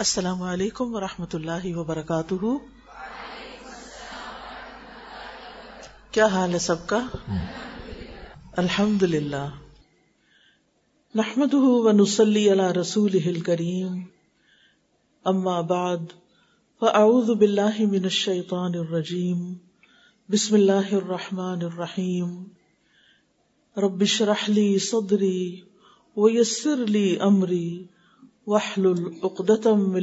السلام علیکم ورحمۃ اللہ وبرکاتہ۔ کیا حال ہے سب کا؟ الحمد للہ نحمد ونسلی علی رسول کریم اما بعد، فاعوذ باللہ من الشیطان الرجیم۔ بسم اللہ الرحمن الرحیم۔ رب اشرح لی صدری ویسر لی امری۔ وحل العقدم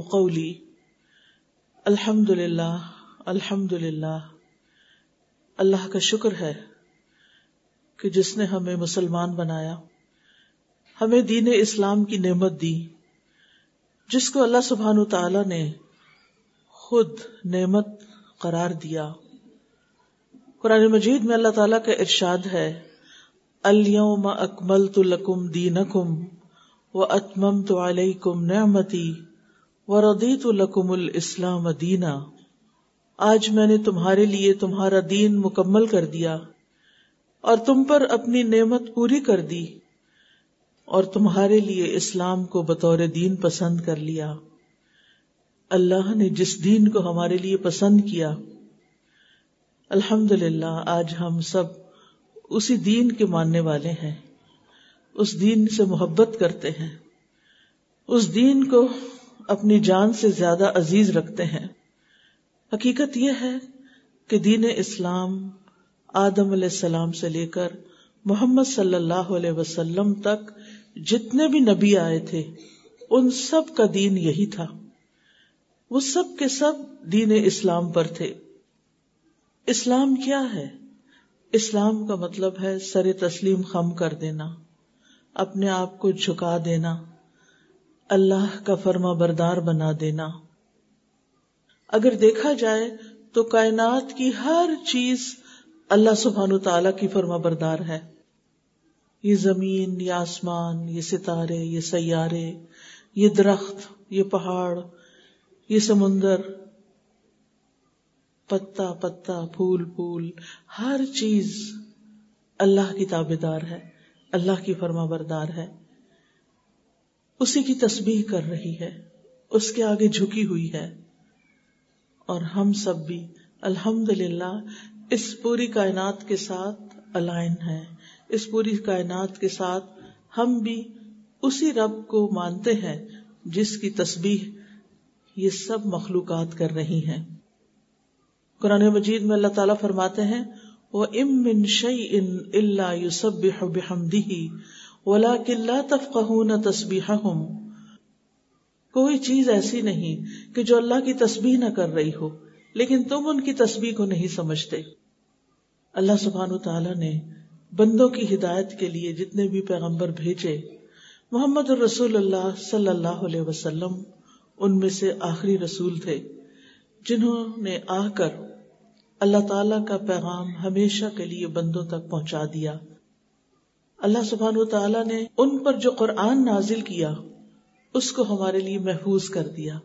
قولی الحمد للہ الحمد للہ اللہ کا شکر ہے کہ جس نے ہمیں مسلمان بنایا، ہمیں دین اسلام کی نعمت دی، جس کو اللہ سبحان تعالی نے خود نعمت قرار دیا۔ قرآن مجید میں اللہ تعالیٰ کا ارشاد ہے الم اکمل تو لکم دینکم و اتمم تو علیہ کم نعمتی و ردیت الکم الاسلام دینا آج میں نے تمہارے لیے تمہارا دین مکمل کر دیا اور تم پر اپنی نعمت پوری کر دی اور تمہارے لیے اسلام کو بطور دین پسند کر لیا۔ اللہ نے جس دین کو ہمارے لیے پسند کیا الحمد للہ آج ہم سب اسی دین کے ماننے والے ہیں۔ اس دین سے محبت کرتے ہیں۔ اس دین کو اپنی جان سے زیادہ عزیز رکھتے ہیں۔ حقیقت یہ ہے کہ دین اسلام آدم علیہ السلام سے لے کر محمد صلی اللہ علیہ وسلم تک جتنے بھی نبی آئے تھے، ان سب کا دین یہی تھا۔ وہ سب کے سب دین اسلام پر تھے۔ اسلام کیا ہے؟ اسلام کا مطلب ہے سر تسلیم خم کر دینا۔ اپنے آپ کو جھکا دینا، اللہ کا فرما بردار بنا دینا۔ اگر دیکھا جائے تو کائنات کی ہر چیز اللہ سبحان تعالی کی فرما بردار ہے۔ یہ زمین، یہ آسمان، یہ ستارے، یہ سیارے، یہ درخت، یہ پہاڑ، یہ سمندر، پتا پتا، پھول پھول، ہر چیز اللہ کی تابے دار ہے۔ اللہ کی فرما بردار ہے۔ اسی کی تسبیح کر رہی ہے۔ اس کے آگے جھکی ہوئی ہے۔ اور ہم سب بھی الحمد للہ اس پوری کائنات کے ساتھ الائن ہے اس پوری کائنات کے ساتھ ہم بھی اسی رب کو مانتے ہیں جس کی تسبیح یہ سب مخلوقات کر رہی ہیں۔ قرآن مجید میں اللہ تعالیٰ فرماتے ہیں وہ ام شعی ان اللہ یوسب بحمدی ولا کلّا تفقہ تسبیح کوئی چیز ایسی نہیں کہ جو اللہ کی تسبیح نہ کر رہی ہو، لیکن تم ان کی تسبیح کو نہیں سمجھتے۔ اللہ سبحان تعالی نے بندوں کی ہدایت کے لیے جتنے بھی پیغمبر بھیجے، محمد الرسول اللہ صلی اللہ علیہ وسلم ان میں سے آخری رسول تھے، جنہوں نے آ کر اللہ تعالی کا پیغام ہمیشہ کے لیے بندوں تک پہنچا دیا۔ اللہ سبحان و تعالیٰ نے ان پر جو قرآن نازل کیا، اس کو ہمارے لیے محفوظ کر دیا۔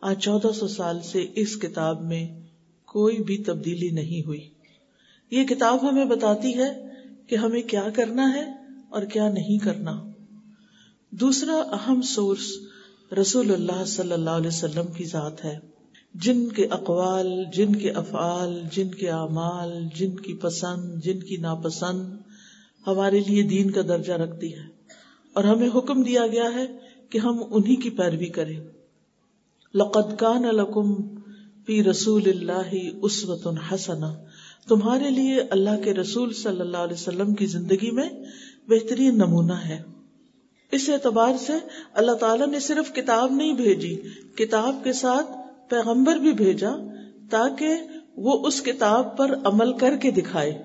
آج چودہ سو سال سے اس کتاب میں کوئی بھی تبدیلی نہیں ہوئی۔ یہ کتاب ہمیں بتاتی ہے کہ ہمیں کیا کرنا ہے اور کیا نہیں کرنا۔ دوسرا اہم سورس رسول اللہ صلی اللہ علیہ وسلم کی ذات ہے۔ جن کے اقوال، جن کے افعال، جن کے اعمال، جن کی پسند، جن کی ناپسند ہمارے لیے دین کا درجہ رکھتی ہے۔ اور ہمیں حکم دیا گیا ہے کہ ہم انہی کی پیروی کریں۔ لقد کان لکم فی رسول اللہ اسوت حسنا تمہارے لیے اللہ کے رسول صلی اللہ علیہ وسلم کی زندگی میں بہترین نمونہ ہے۔ اس اعتبار سے اللہ تعالیٰ نے صرف کتاب نہیں بھیجی، کتاب کے ساتھ پیغمبر بھی بھیجا تاکہ وہ اس کتاب پر عمل کر کے دکھائے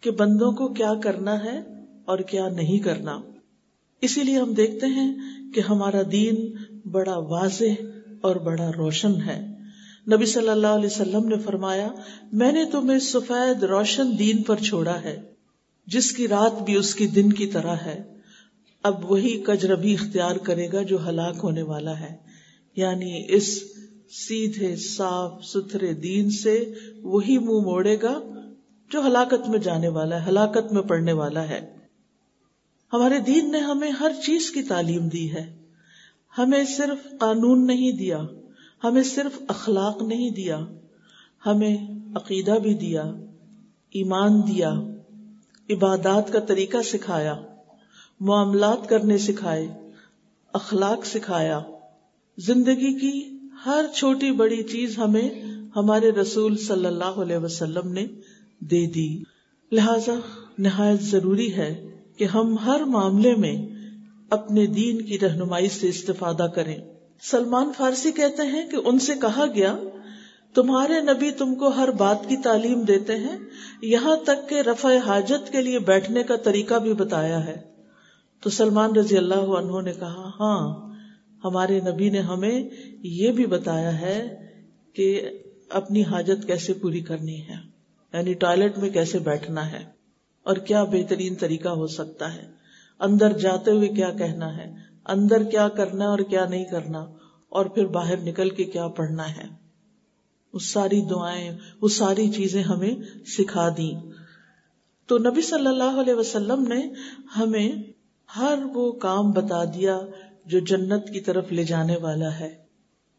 کہ بندوں کو کیا کرنا ہے اور کیا نہیں کرنا۔ اسی لیے ہم دیکھتے ہیں کہ ہمارا دین بڑا واضح اور بڑا روشن ہے۔ نبی صلی اللہ علیہ وسلم نے فرمایا، میں نے تمہیں سفید روشن دین پر چھوڑا ہے، جس کی رات بھی اس کی دن کی طرح ہے۔ اب وہی کجربی اختیار کرے گا جو ہلاک ہونے والا ہے یعنی اس سیدھے صاف ستھرے دین سے وہی منہ موڑے گا جو ہلاکت میں جانے والا ہے، ہلاکت میں پڑنے والا ہے۔ ہمارے دین نے ہمیں ہر چیز کی تعلیم دی ہے۔ ہمیں صرف قانون نہیں دیا، ہمیں صرف اخلاق نہیں دیا، ہمیں عقیدہ بھی دیا، ایمان دیا، عبادات کا طریقہ سکھایا، معاملات کرنے سکھائے، اخلاق سکھایا، زندگی کی ہر چھوٹی بڑی چیز ہمیں ہمارے رسول صلی اللہ علیہ وسلم نے دے دی۔ لہذا نہایت ضروری ہے کہ ہم ہر معاملے میں اپنے دین کی رہنمائی سے استفادہ کریں۔ سلمان فارسی کہتے ہیں کہ ان سے کہا گیا، تمہارے نبی تم کو ہر بات کی تعلیم دیتے ہیں، یہاں تک کہ رفع حاجت کے لیے بیٹھنے کا طریقہ بھی بتایا ہے۔ تو سلمان رضی اللہ عنہ نے کہا ہاں ہمارے نبی نے ہمیں یہ بھی بتایا ہے کہ اپنی حاجت کیسے پوری کرنی ہے یعنی ٹوائلٹ میں کیسے بیٹھنا ہے، اور کیا بہترین طریقہ ہو سکتا ہے، اندر جاتے ہوئے کیا کہنا ہے، اندر کیا کرنا اور کیا نہیں کرنا، اور پھر باہر نکل کے کیا پڑھنا ہے۔ وہ ساری دعائیں، وہ ساری چیزیں ہمیں سکھا دی تو نبی صلی اللہ علیہ وسلم نے ہمیں ہر وہ کام بتا دیا جو جنت کی طرف لے جانے والا ہے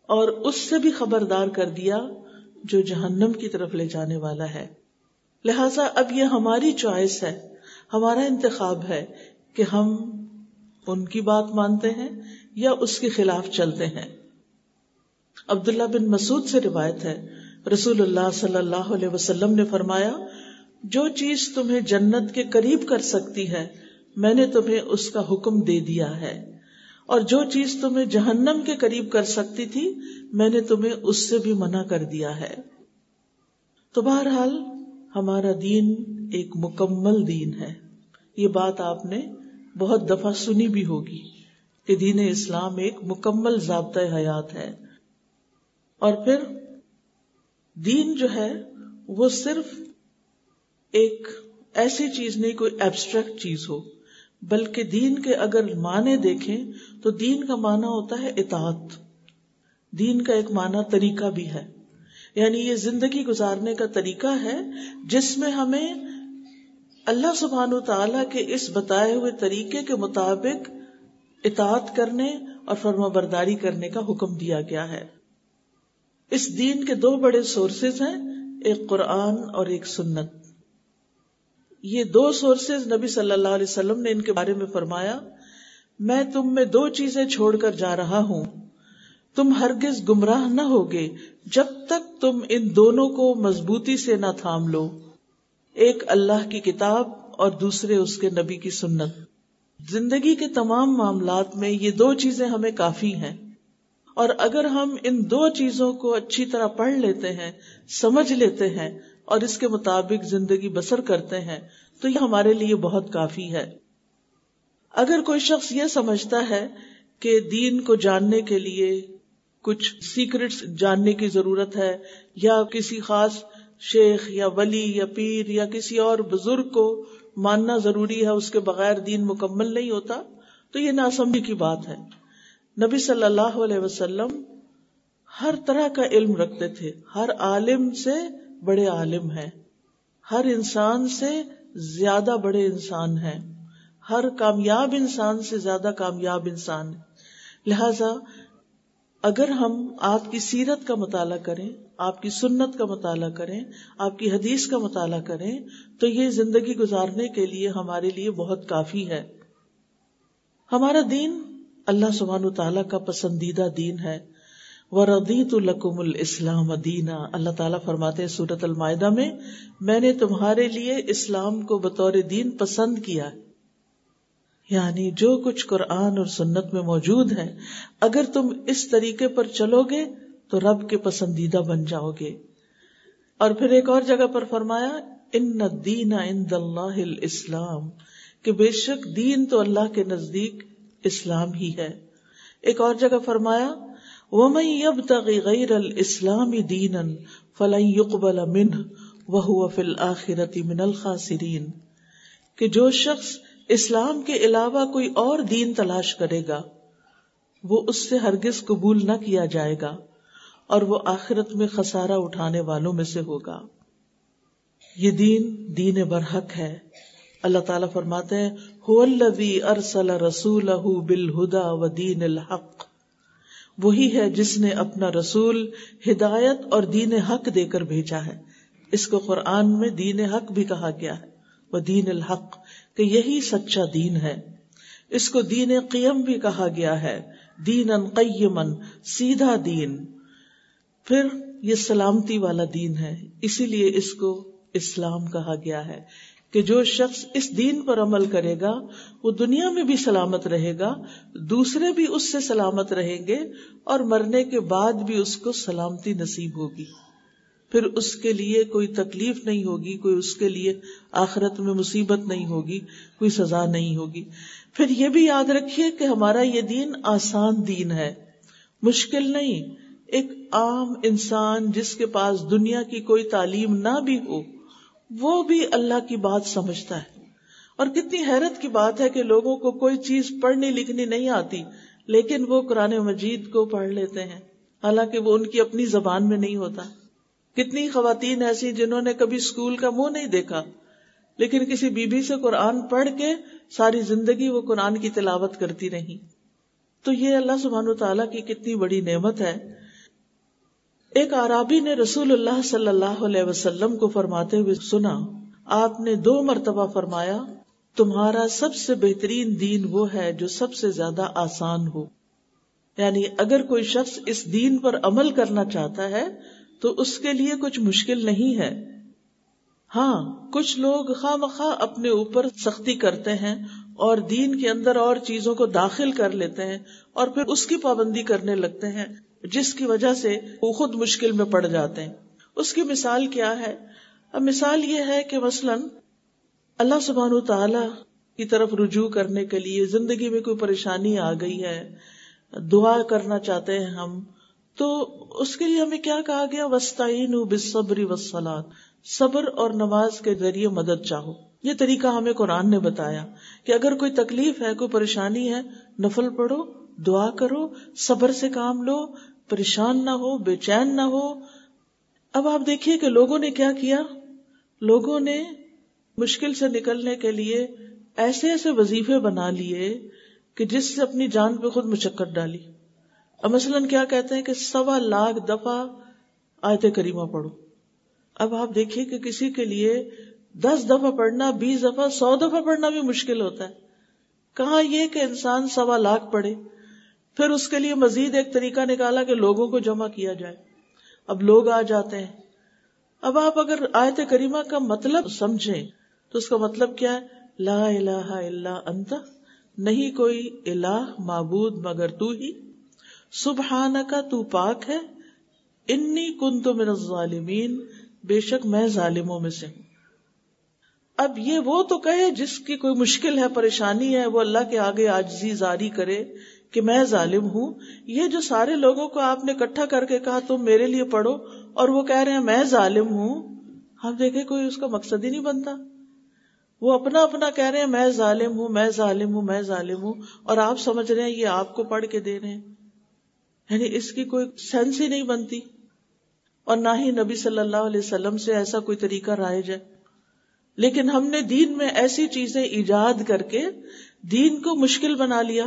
اور اس سے بھی خبردار کر دیا جو جہنم کی طرف لے جانے والا ہے۔ لہذا اب یہ ہماری چوائس ہے، ہمارا انتخاب ہے کہ ہم ان کی بات مانتے ہیں یا اس کے خلاف چلتے ہیں۔ عبداللہ بن مسعود سے روایت ہے، رسول اللہ صلی اللہ علیہ وسلم نے فرمایا، جو چیز تمہیں جنت کے قریب کر سکتی ہے، میں نے تمہیں اس کا حکم دے دیا ہے۔ اور جو چیز تمہیں جہنم کے قریب کر سکتی تھی، میں نے تمہیں اس سے بھی منع کر دیا ہے۔ تو بہرحال، ہمارا دین ایک مکمل دین ہے۔ یہ بات آپ نے بہت دفعہ سنی بھی ہوگی کہ دین اسلام ایک مکمل ضابطۂ حیات ہے۔ اور پھر، دین جو ہے، وہ صرف ایک ایسی چیز نہیں، کوئی ایبسٹریکٹ چیز ہو۔ بلکہ دین کے اگر معنی دیکھیں تو دین کا معنی ہوتا ہے اطاعت۔ دین کا ایک معنی طریقہ بھی ہے۔ یعنی یہ زندگی گزارنے کا طریقہ ہے جس میں ہمیں اللہ سبحان و تعالی کے اس بتائے ہوئے طریقے کے مطابق اطاعت کرنے اور فرما برداری کرنے کا حکم دیا گیا ہے۔ اس دین کے دو بڑے سورسز ہیں، ایک قرآن اور ایک سنت۔ یہ دو سورسز نبی صلی اللہ علیہ وسلم نے ان کے بارے میں فرمایا، میں تم میں دو چیزیں چھوڑ کر جا رہا ہوں۔ تم ہرگز گمراہ نہ ہوگے جب تک تم ان دونوں کو مضبوطی سے نہ تھام لو۔ ایک اللہ کی کتاب اور دوسرے اس کے نبی کی سنت۔ زندگی کے تمام معاملات میں یہ دو چیزیں ہمیں کافی ہیں۔ اور اگر ہم ان دو چیزوں کو اچھی طرح پڑھ لیتے ہیں، سمجھ لیتے ہیں اور اس کے مطابق زندگی بسر کرتے ہیں، تو یہ ہمارے لیے بہت کافی ہے۔ اگر کوئی شخص یہ سمجھتا ہے کہ دین کو جاننے کے لیے کچھ سیکرٹس جاننے کی ضرورت ہے، یا کسی خاص شیخ یا ولی یا پیر یا کسی اور بزرگ کو ماننا ضروری ہے، اس کے بغیر دین مکمل نہیں ہوتا، تو یہ ناسمبھی کی بات ہے۔ نبی صلی اللہ علیہ وسلم ہر طرح کا علم رکھتے تھے، ہر عالم سے بڑے عالم ہیں۔ ہر انسان سے زیادہ بڑے انسان ہیں۔ ہر کامیاب انسان سے زیادہ کامیاب انسان ہے لہذا اگر ہم آپ کی سیرت کا مطالعہ کریں، آپ کی سنت کا مطالعہ کریں، آپ کی حدیث کا مطالعہ کریں، تو یہ زندگی گزارنے کے لیے ہمارے لیے بہت کافی ہے۔ ہمارا دین اللہ سبحانہ تعالیٰ کا پسندیدہ دین ہے۔ وہ ردیت القم الاسلام دینا اللہ تعالیٰ فرماتے سورت المائدہ میں میں نے تمہارے لیے اسلام کو بطور دین پسند کیا یعنی جو کچھ قرآن اور سنت میں موجود ہے، اگر تم اس طریقے پر چلو گے تو رب کے پسندیدہ بن جاؤ گے۔ اور پھر ایک اور جگہ پر فرمایا، ان دین عند اللہ اسلام کہ بے شک دین تو اللہ کے نزدیک اسلام ہی ہے۔ ایک اور جگہ فرمایا ومن يبتغي غير الاسلام دينا فلن يقبل منه وهو في الاخره من الخاسرين۔ کہ جو شخص اسلام کے علاوہ کوئی اور دین تلاش کرے گا، وہ اس سے ہرگز قبول نہ کیا جائے گا اور وہ آخرت میں خسارہ اٹھانے والوں میں سے ہوگا۔ یہ دین دین برحق ہے۔ اللہ تعالیٰ فرماتے ہیں، هو الذي ارسل رسوله بالهدى ودين الحق وہی ہے جس نے اپنا رسول، ہدایت اور دین حق دے کر بھیجا ہے۔ اس کو قرآن میں دین حق بھی کہا گیا ہے۔ وہ دین الحق، کہ یہی سچا دین ہے۔ اس کو دین قیم بھی کہا گیا ہے۔ دین ان قیمن سیدھا دین۔ پھر یہ سلامتی والا دین ہے۔ اسی لیے اس کو اسلام کہا گیا ہے۔ کہ جو شخص اس دین پر عمل کرے گا، وہ دنیا میں بھی سلامت رہے گا، دوسرے بھی اس سے سلامت رہیں گے اور مرنے کے بعد بھی اس کو سلامتی نصیب ہوگی۔ پھر اس کے لیے کوئی تکلیف نہیں ہوگی، کوئی اس کے لیے آخرت میں مصیبت نہیں ہوگی، کوئی سزا نہیں ہوگی۔ پھر یہ بھی یاد رکھیے کہ ہمارا یہ دین آسان دین ہے۔ مشکل نہیں، ایک عام انسان جس کے پاس دنیا کی کوئی تعلیم نہ بھی ہو وہ بھی اللہ کی بات سمجھتا ہے۔ اور کتنی حیرت کی بات ہے کہ لوگوں کو کوئی چیز پڑھنی لکھنی نہیں آتی، لیکن وہ قرآن مجید کو پڑھ لیتے ہیں۔ حالانکہ وہ ان کی اپنی زبان میں نہیں ہوتا۔ کتنی خواتین ایسی جنہوں نے کبھی اسکول کا منہ نہیں دیکھا، لیکن کسی بی بی سے قرآن پڑھ کے ساری زندگی وہ قرآن کی تلاوت کرتی رہی۔ تو یہ اللہ سبحان تعالیٰ کی کتنی بڑی نعمت ہے۔ ایک عرابی نے رسول اللہ صلی اللہ علیہ وسلم کو فرماتے ہوئے سنا، آپ نے دو مرتبہ فرمایا، تمہارا سب سے بہترین دین وہ ہے جو سب سے زیادہ آسان ہو۔ یعنی اگر کوئی شخص اس دین پر عمل کرنا چاہتا ہے، تو اس کے لیے کچھ مشکل نہیں ہے۔ ہاں کچھ لوگ خواہ مخواہ اپنے اوپر سختی کرتے ہیں اور دین کے اندر اور چیزوں کو داخل کر لیتے ہیں اور پھر اس کی پابندی کرنے لگتے ہیں، جس کی وجہ سے وہ خود مشکل میں پڑ جاتے ہیں۔ اس کی مثال کیا ہے؟ اب مثال یہ ہے کہ مثلاً اللہ سبحان تعالی کی طرف رجوع کرنے کے لیے زندگی میں کوئی پریشانی آ گئی ہے، دعا کرنا چاہتے ہیں ہم، تو اس کے لیے ہمیں کیا کہا گیا؟ وسطین بصبری وسلات صبر اور نماز کے ذریعے مدد چاہو۔ یہ طریقہ ہمیں قرآن نے بتایا کہ اگر کوئی تکلیف ہے، کوئی پریشانی ہے، نفل پڑھو، دعا کرو، صبر سے کام لو، پریشان نہ ہو، بے چین نہ ہو۔ اب آپ دیکھیے کہ لوگوں نے کیا کیا؟ لوگوں نے مشکل سے نکلنے کے لیے ایسے ایسے وظیفے بنا لیے کہ جس سے اپنی جان پہ خود مشقت ڈالی۔ اب مثلاً کیا کہتے ہیں کہ سوا لاکھ دفعہ آیت کریمہ پڑھو۔ اب آپ دیکھیے کہ کسی کے لیے دس دفعہ پڑھنا، بیس دفعہ، سو دفعہ پڑھنا بھی مشکل ہوتا ہے۔ کہاں یہ کہ انسان سوا لاکھ پڑھے، پھر اس کے لیے مزید ایک طریقہ نکالا کہ لوگوں کو جمع کیا جائے۔ اب لوگ آ جاتے ہیں۔ اب آپ اگر آیت کریمہ کا مطلب سمجھیں، تو اس کا مطلب کیا ہے؟ لا الہ الا انت، نہیں کوئی الہ معبود مگر تو ہی۔ سبحان کا تو پاک ہے۔ انی کن تو من الظالمین، بے شک میں ظالموں میں سے ہوں۔ اب یہ وہ تو کہے جس کی کوئی مشکل ہے، پریشانی ہے، وہ اللہ کے آگے آجزی زاری کرے کہ میں ظالم ہوں۔ یہ جو سارے لوگوں کو آپ نے اکٹھا کر کے کہا، تم میرے لیے پڑھو اور وہ کہہ رہے ہیں، میں ظالم ہوں۔ ہم دیکھیں، کوئی اس کا مقصد ہی نہیں بنتا۔ وہ اپنا اپنا کہہ رہے ہیں، میں ظالم ہوں، میں ظالم ہوں، میں ظالم ہوں۔ اور آپ سمجھ رہے ہیں، یہ آپ کو پڑھ کے دے رہے ہیں۔ یعنی اس کی کوئی سینس ہی نہیں بنتی۔ اور نہ ہی نبی صلی اللہ علیہ وسلم سے ایسا کوئی طریقہ رائج ہے۔ لیکن ہم نے دین میں ایسی چیزیں ایجاد کر کے دین کو مشکل بنا لیا۔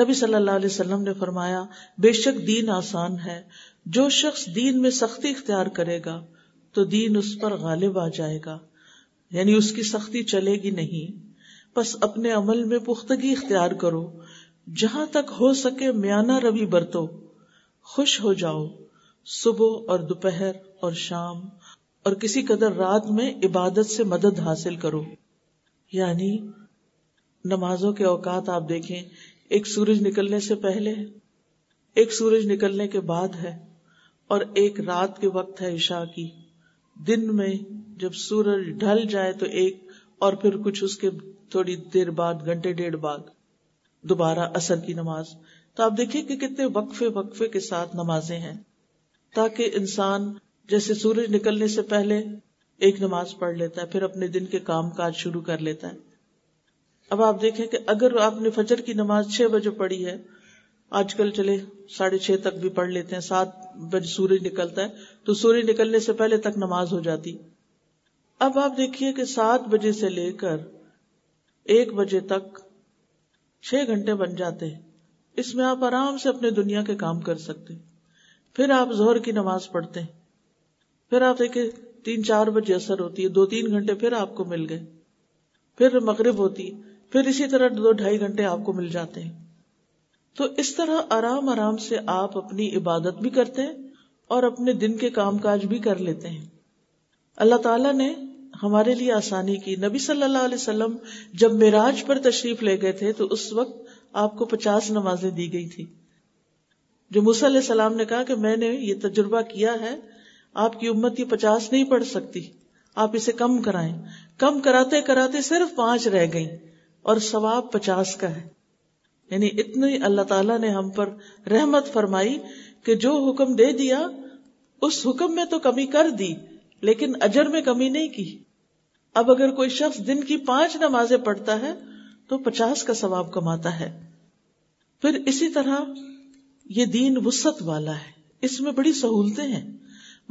نبی صلی اللہ علیہ وسلم نے فرمایا، بے شک دین آسان ہے۔ جو شخص دین میں سختی اختیار کرے گا، تو دین اس پر غالب آ جائے گا۔ یعنی اس کی سختی چلے گی نہیں۔ بس اپنے عمل میں پختگی اختیار کرو۔ جہاں تک ہو سکے میانہ روی برتو۔ خوش ہو جاؤ۔ صبح اور دوپہر اور شام۔ اور کسی قدر رات میں عبادت سے مدد حاصل کرو۔ یعنی نمازوں کے اوقات آپ دیکھیں، ایک سورج نکلنے سے پہلے، ایک سورج نکلنے کے بعد ہے، اور ایک رات کے وقت ہے عشاء کی۔ دن میں جب سورج ڈھل جائے تو ایک، اور پھر کچھ اس کے تھوڑی دیر بعد، گھنٹے ڈیڑھ بعد دوبارہ اثر کی نماز۔ تو آپ دیکھیے کہ کتنے وقفے وقفے کے ساتھ نمازیں ہیں، تاکہ انسان جیسے سورج نکلنے سے پہلے ایک نماز پڑھ لیتا ہے، پھر اپنے دن کے کام کاج شروع کر لیتا ہے۔ اب آپ دیکھیں کہ اگر آپ نے فجر کی نماز چھ بجے پڑھی ہے، آج کل چلے ساڑھے چھ تک بھی پڑھ لیتے ہیں، سات بجے سورج نکلتا ہے، تو سورج نکلنے سے پہلے تک نماز ہو جاتی۔ اب آپ دیکھیے کہ سات بجے سے لے کر ایک بجے تک چھ گھنٹے بن جاتے ہیں۔ اس میں آپ آرام سے اپنے دنیا کے کام کر سکتے پھر آپ زہر کی نماز پڑھتے ہیں۔ پھر آپ دیکھیں، تین چار بجے اثر ہوتی ہے، دو تین گھنٹے پھر آپ کو مل گئے۔ پھر مغرب ہوتی، پھر اسی طرح دو ڈھائی گھنٹے آپ کو مل جاتے ہیں۔ تو اس طرح آرام آرام سے آپ اپنی عبادت بھی کرتے ہیں اور اپنے دن کے کام کاج بھی کر لیتے ہیں۔ اللہ تعالیٰ نے ہمارے لیے آسانی کی۔ نبی صلی اللہ علیہ وسلم جب میراج پر تشریف لے گئے تھے تو اس وقت آپ کو پچاس نمازیں دی گئی تھی جو علیہ السلام نے کہا کہ میں نے یہ تجربہ کیا ہے آپ کی امت یہ پچاس نہیں پڑھ سکتی۔ آپ اسے کم کرائیں۔ کم کراتے کراتے صرف پانچ رہ گئی اور ثواب پچاس کا ہے۔ یعنی اتنی اللہ تعالیٰ نے ہم پر رحمت فرمائی کہ جو حکم دے دیا، اس حکم میں تو کمی کر دی، لیکن اجر میں کمی نہیں کی۔ اب اگر کوئی شخص دن کی پانچ نمازیں پڑھتا ہے، تو پچاس کا ثواب کماتا ہے۔ پھر اسی طرح یہ دین وسط والا ہے۔ اس میں بڑی سہولتیں ہیں۔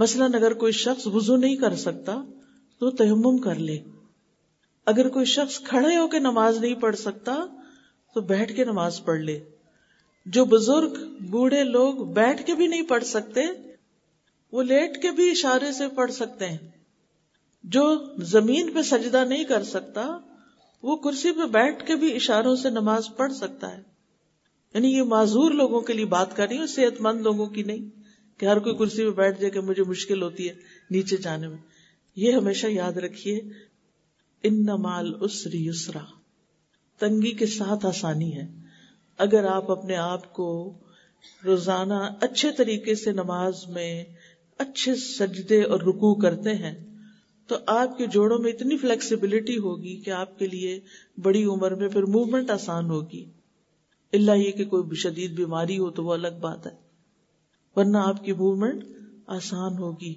مثلاً اگر کوئی شخص وضو نہیں کر سکتا تو تیمم کر لے۔ اگر کوئی شخص کھڑے ہو کے نماز نہیں پڑھ سکتا تو بیٹھ کے نماز پڑھ لے۔ جو بزرگ بوڑھے لوگ بیٹھ کے بھی نہیں پڑھ سکتے، وہ لیٹ کے بھی اشارے سے پڑھ سکتے ہیں۔ جو زمین پہ سجدہ نہیں کر سکتا، وہ کرسی پہ بیٹھ کے بھی اشاروں سے نماز پڑھ سکتا ہے۔ یعنی یہ معذور لوگوں کے لیے بات کر رہی ہوں صحت مند لوگوں کی نہیں۔ کہ ہر کوئی کرسی پہ بیٹھ جائے کہ مجھے مشکل ہوتی ہے نیچے جانے میں۔ یہ ہمیشہ یاد رکھیے، ان نمال اسری یسرا، تنگی کے ساتھ آسانی ہے۔ اگر آپ اپنے آپ کو روزانہ اچھے طریقے سے نماز میں اچھے سجدے اور رکو کرتے ہیں، تو آپ کے جوڑوں میں اتنی فلیکسیبلٹی ہوگی کہ آپ کے لیے بڑی عمر میں پھر موومنٹ آسان ہوگی۔ اللہ یہ کہ کوئی شدید بیماری ہو تو وہ الگ بات ہے۔ ورنہ آپ کی موومنٹ آسان ہوگی،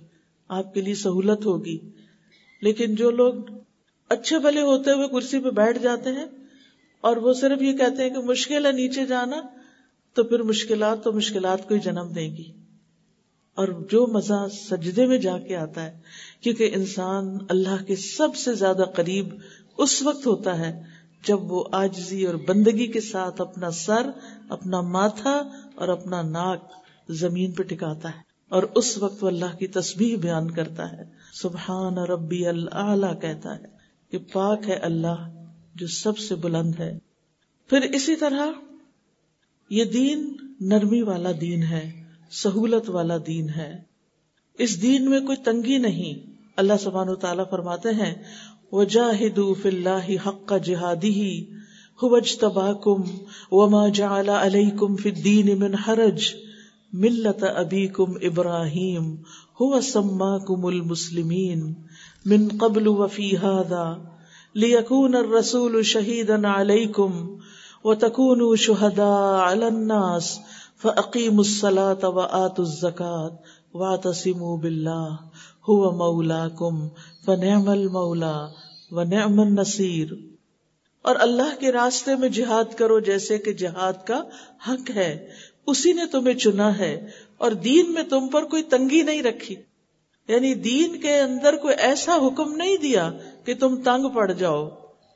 آپ کے لیے سہولت ہوگی۔ لیکن جو لوگ اچھے بھلے ہوتے ہوئے کرسی پہ بیٹھ جاتے ہیں اور وہ صرف یہ کہتے ہیں کہ مشکل ہے نیچے جانا، تو پھر مشکلات تو مشکلات کو ہی جنم دیں گی۔ اور جو مزہ سجدے میں جا کے آتا ہے، کیونکہ انسان اللہ کے سب سے زیادہ قریب اس وقت ہوتا ہے جب وہ آجزی اور بندگی کے ساتھ اپنا سر، اپنا ماتھا اور اپنا ناک زمین پہ ٹکاتا ہے اور اس وقت وہ اللہ کی تسبیح بیان کرتا ہے۔ سبحان ربی اللہ کہتا ہے کہ پاک ہے اللہ جو سب سے بلند ہے۔ پھر اسی طرح یہ دین نرمی والا دین ہے، سہولت والا دین ہے۔ اس دین میں کوئی تنگی نہیں۔ اللہ سبحان و تعالیٰ فرماتے ہیں وجاہدوا فی اللہ حق جہادہ هو اجتباکم وما جعل علیکم فی الدین من حرج۔ ملت ابیکم ابراہیم هو سماکم المسلمین من قبل وفی هذا لیکون الرسول شہیدا علیکم وتکونوا شہداء علی الناس فاقیموا الصلاة وآتوا الزکاة واعتصموا باللہ هو مولاکم فنعم المولا و نعم النصیر اور اللہ کے راستے میں جہاد کرو جیسے کہ جہاد کا حق ہے اسی نے تمہیں چنا ہے اور دین میں تم پر کوئی تنگی نہیں رکھی۔ یعنی دین کے اندر کوئی ایسا حکم نہیں دیا کہ تم تنگ پڑ جاؤ،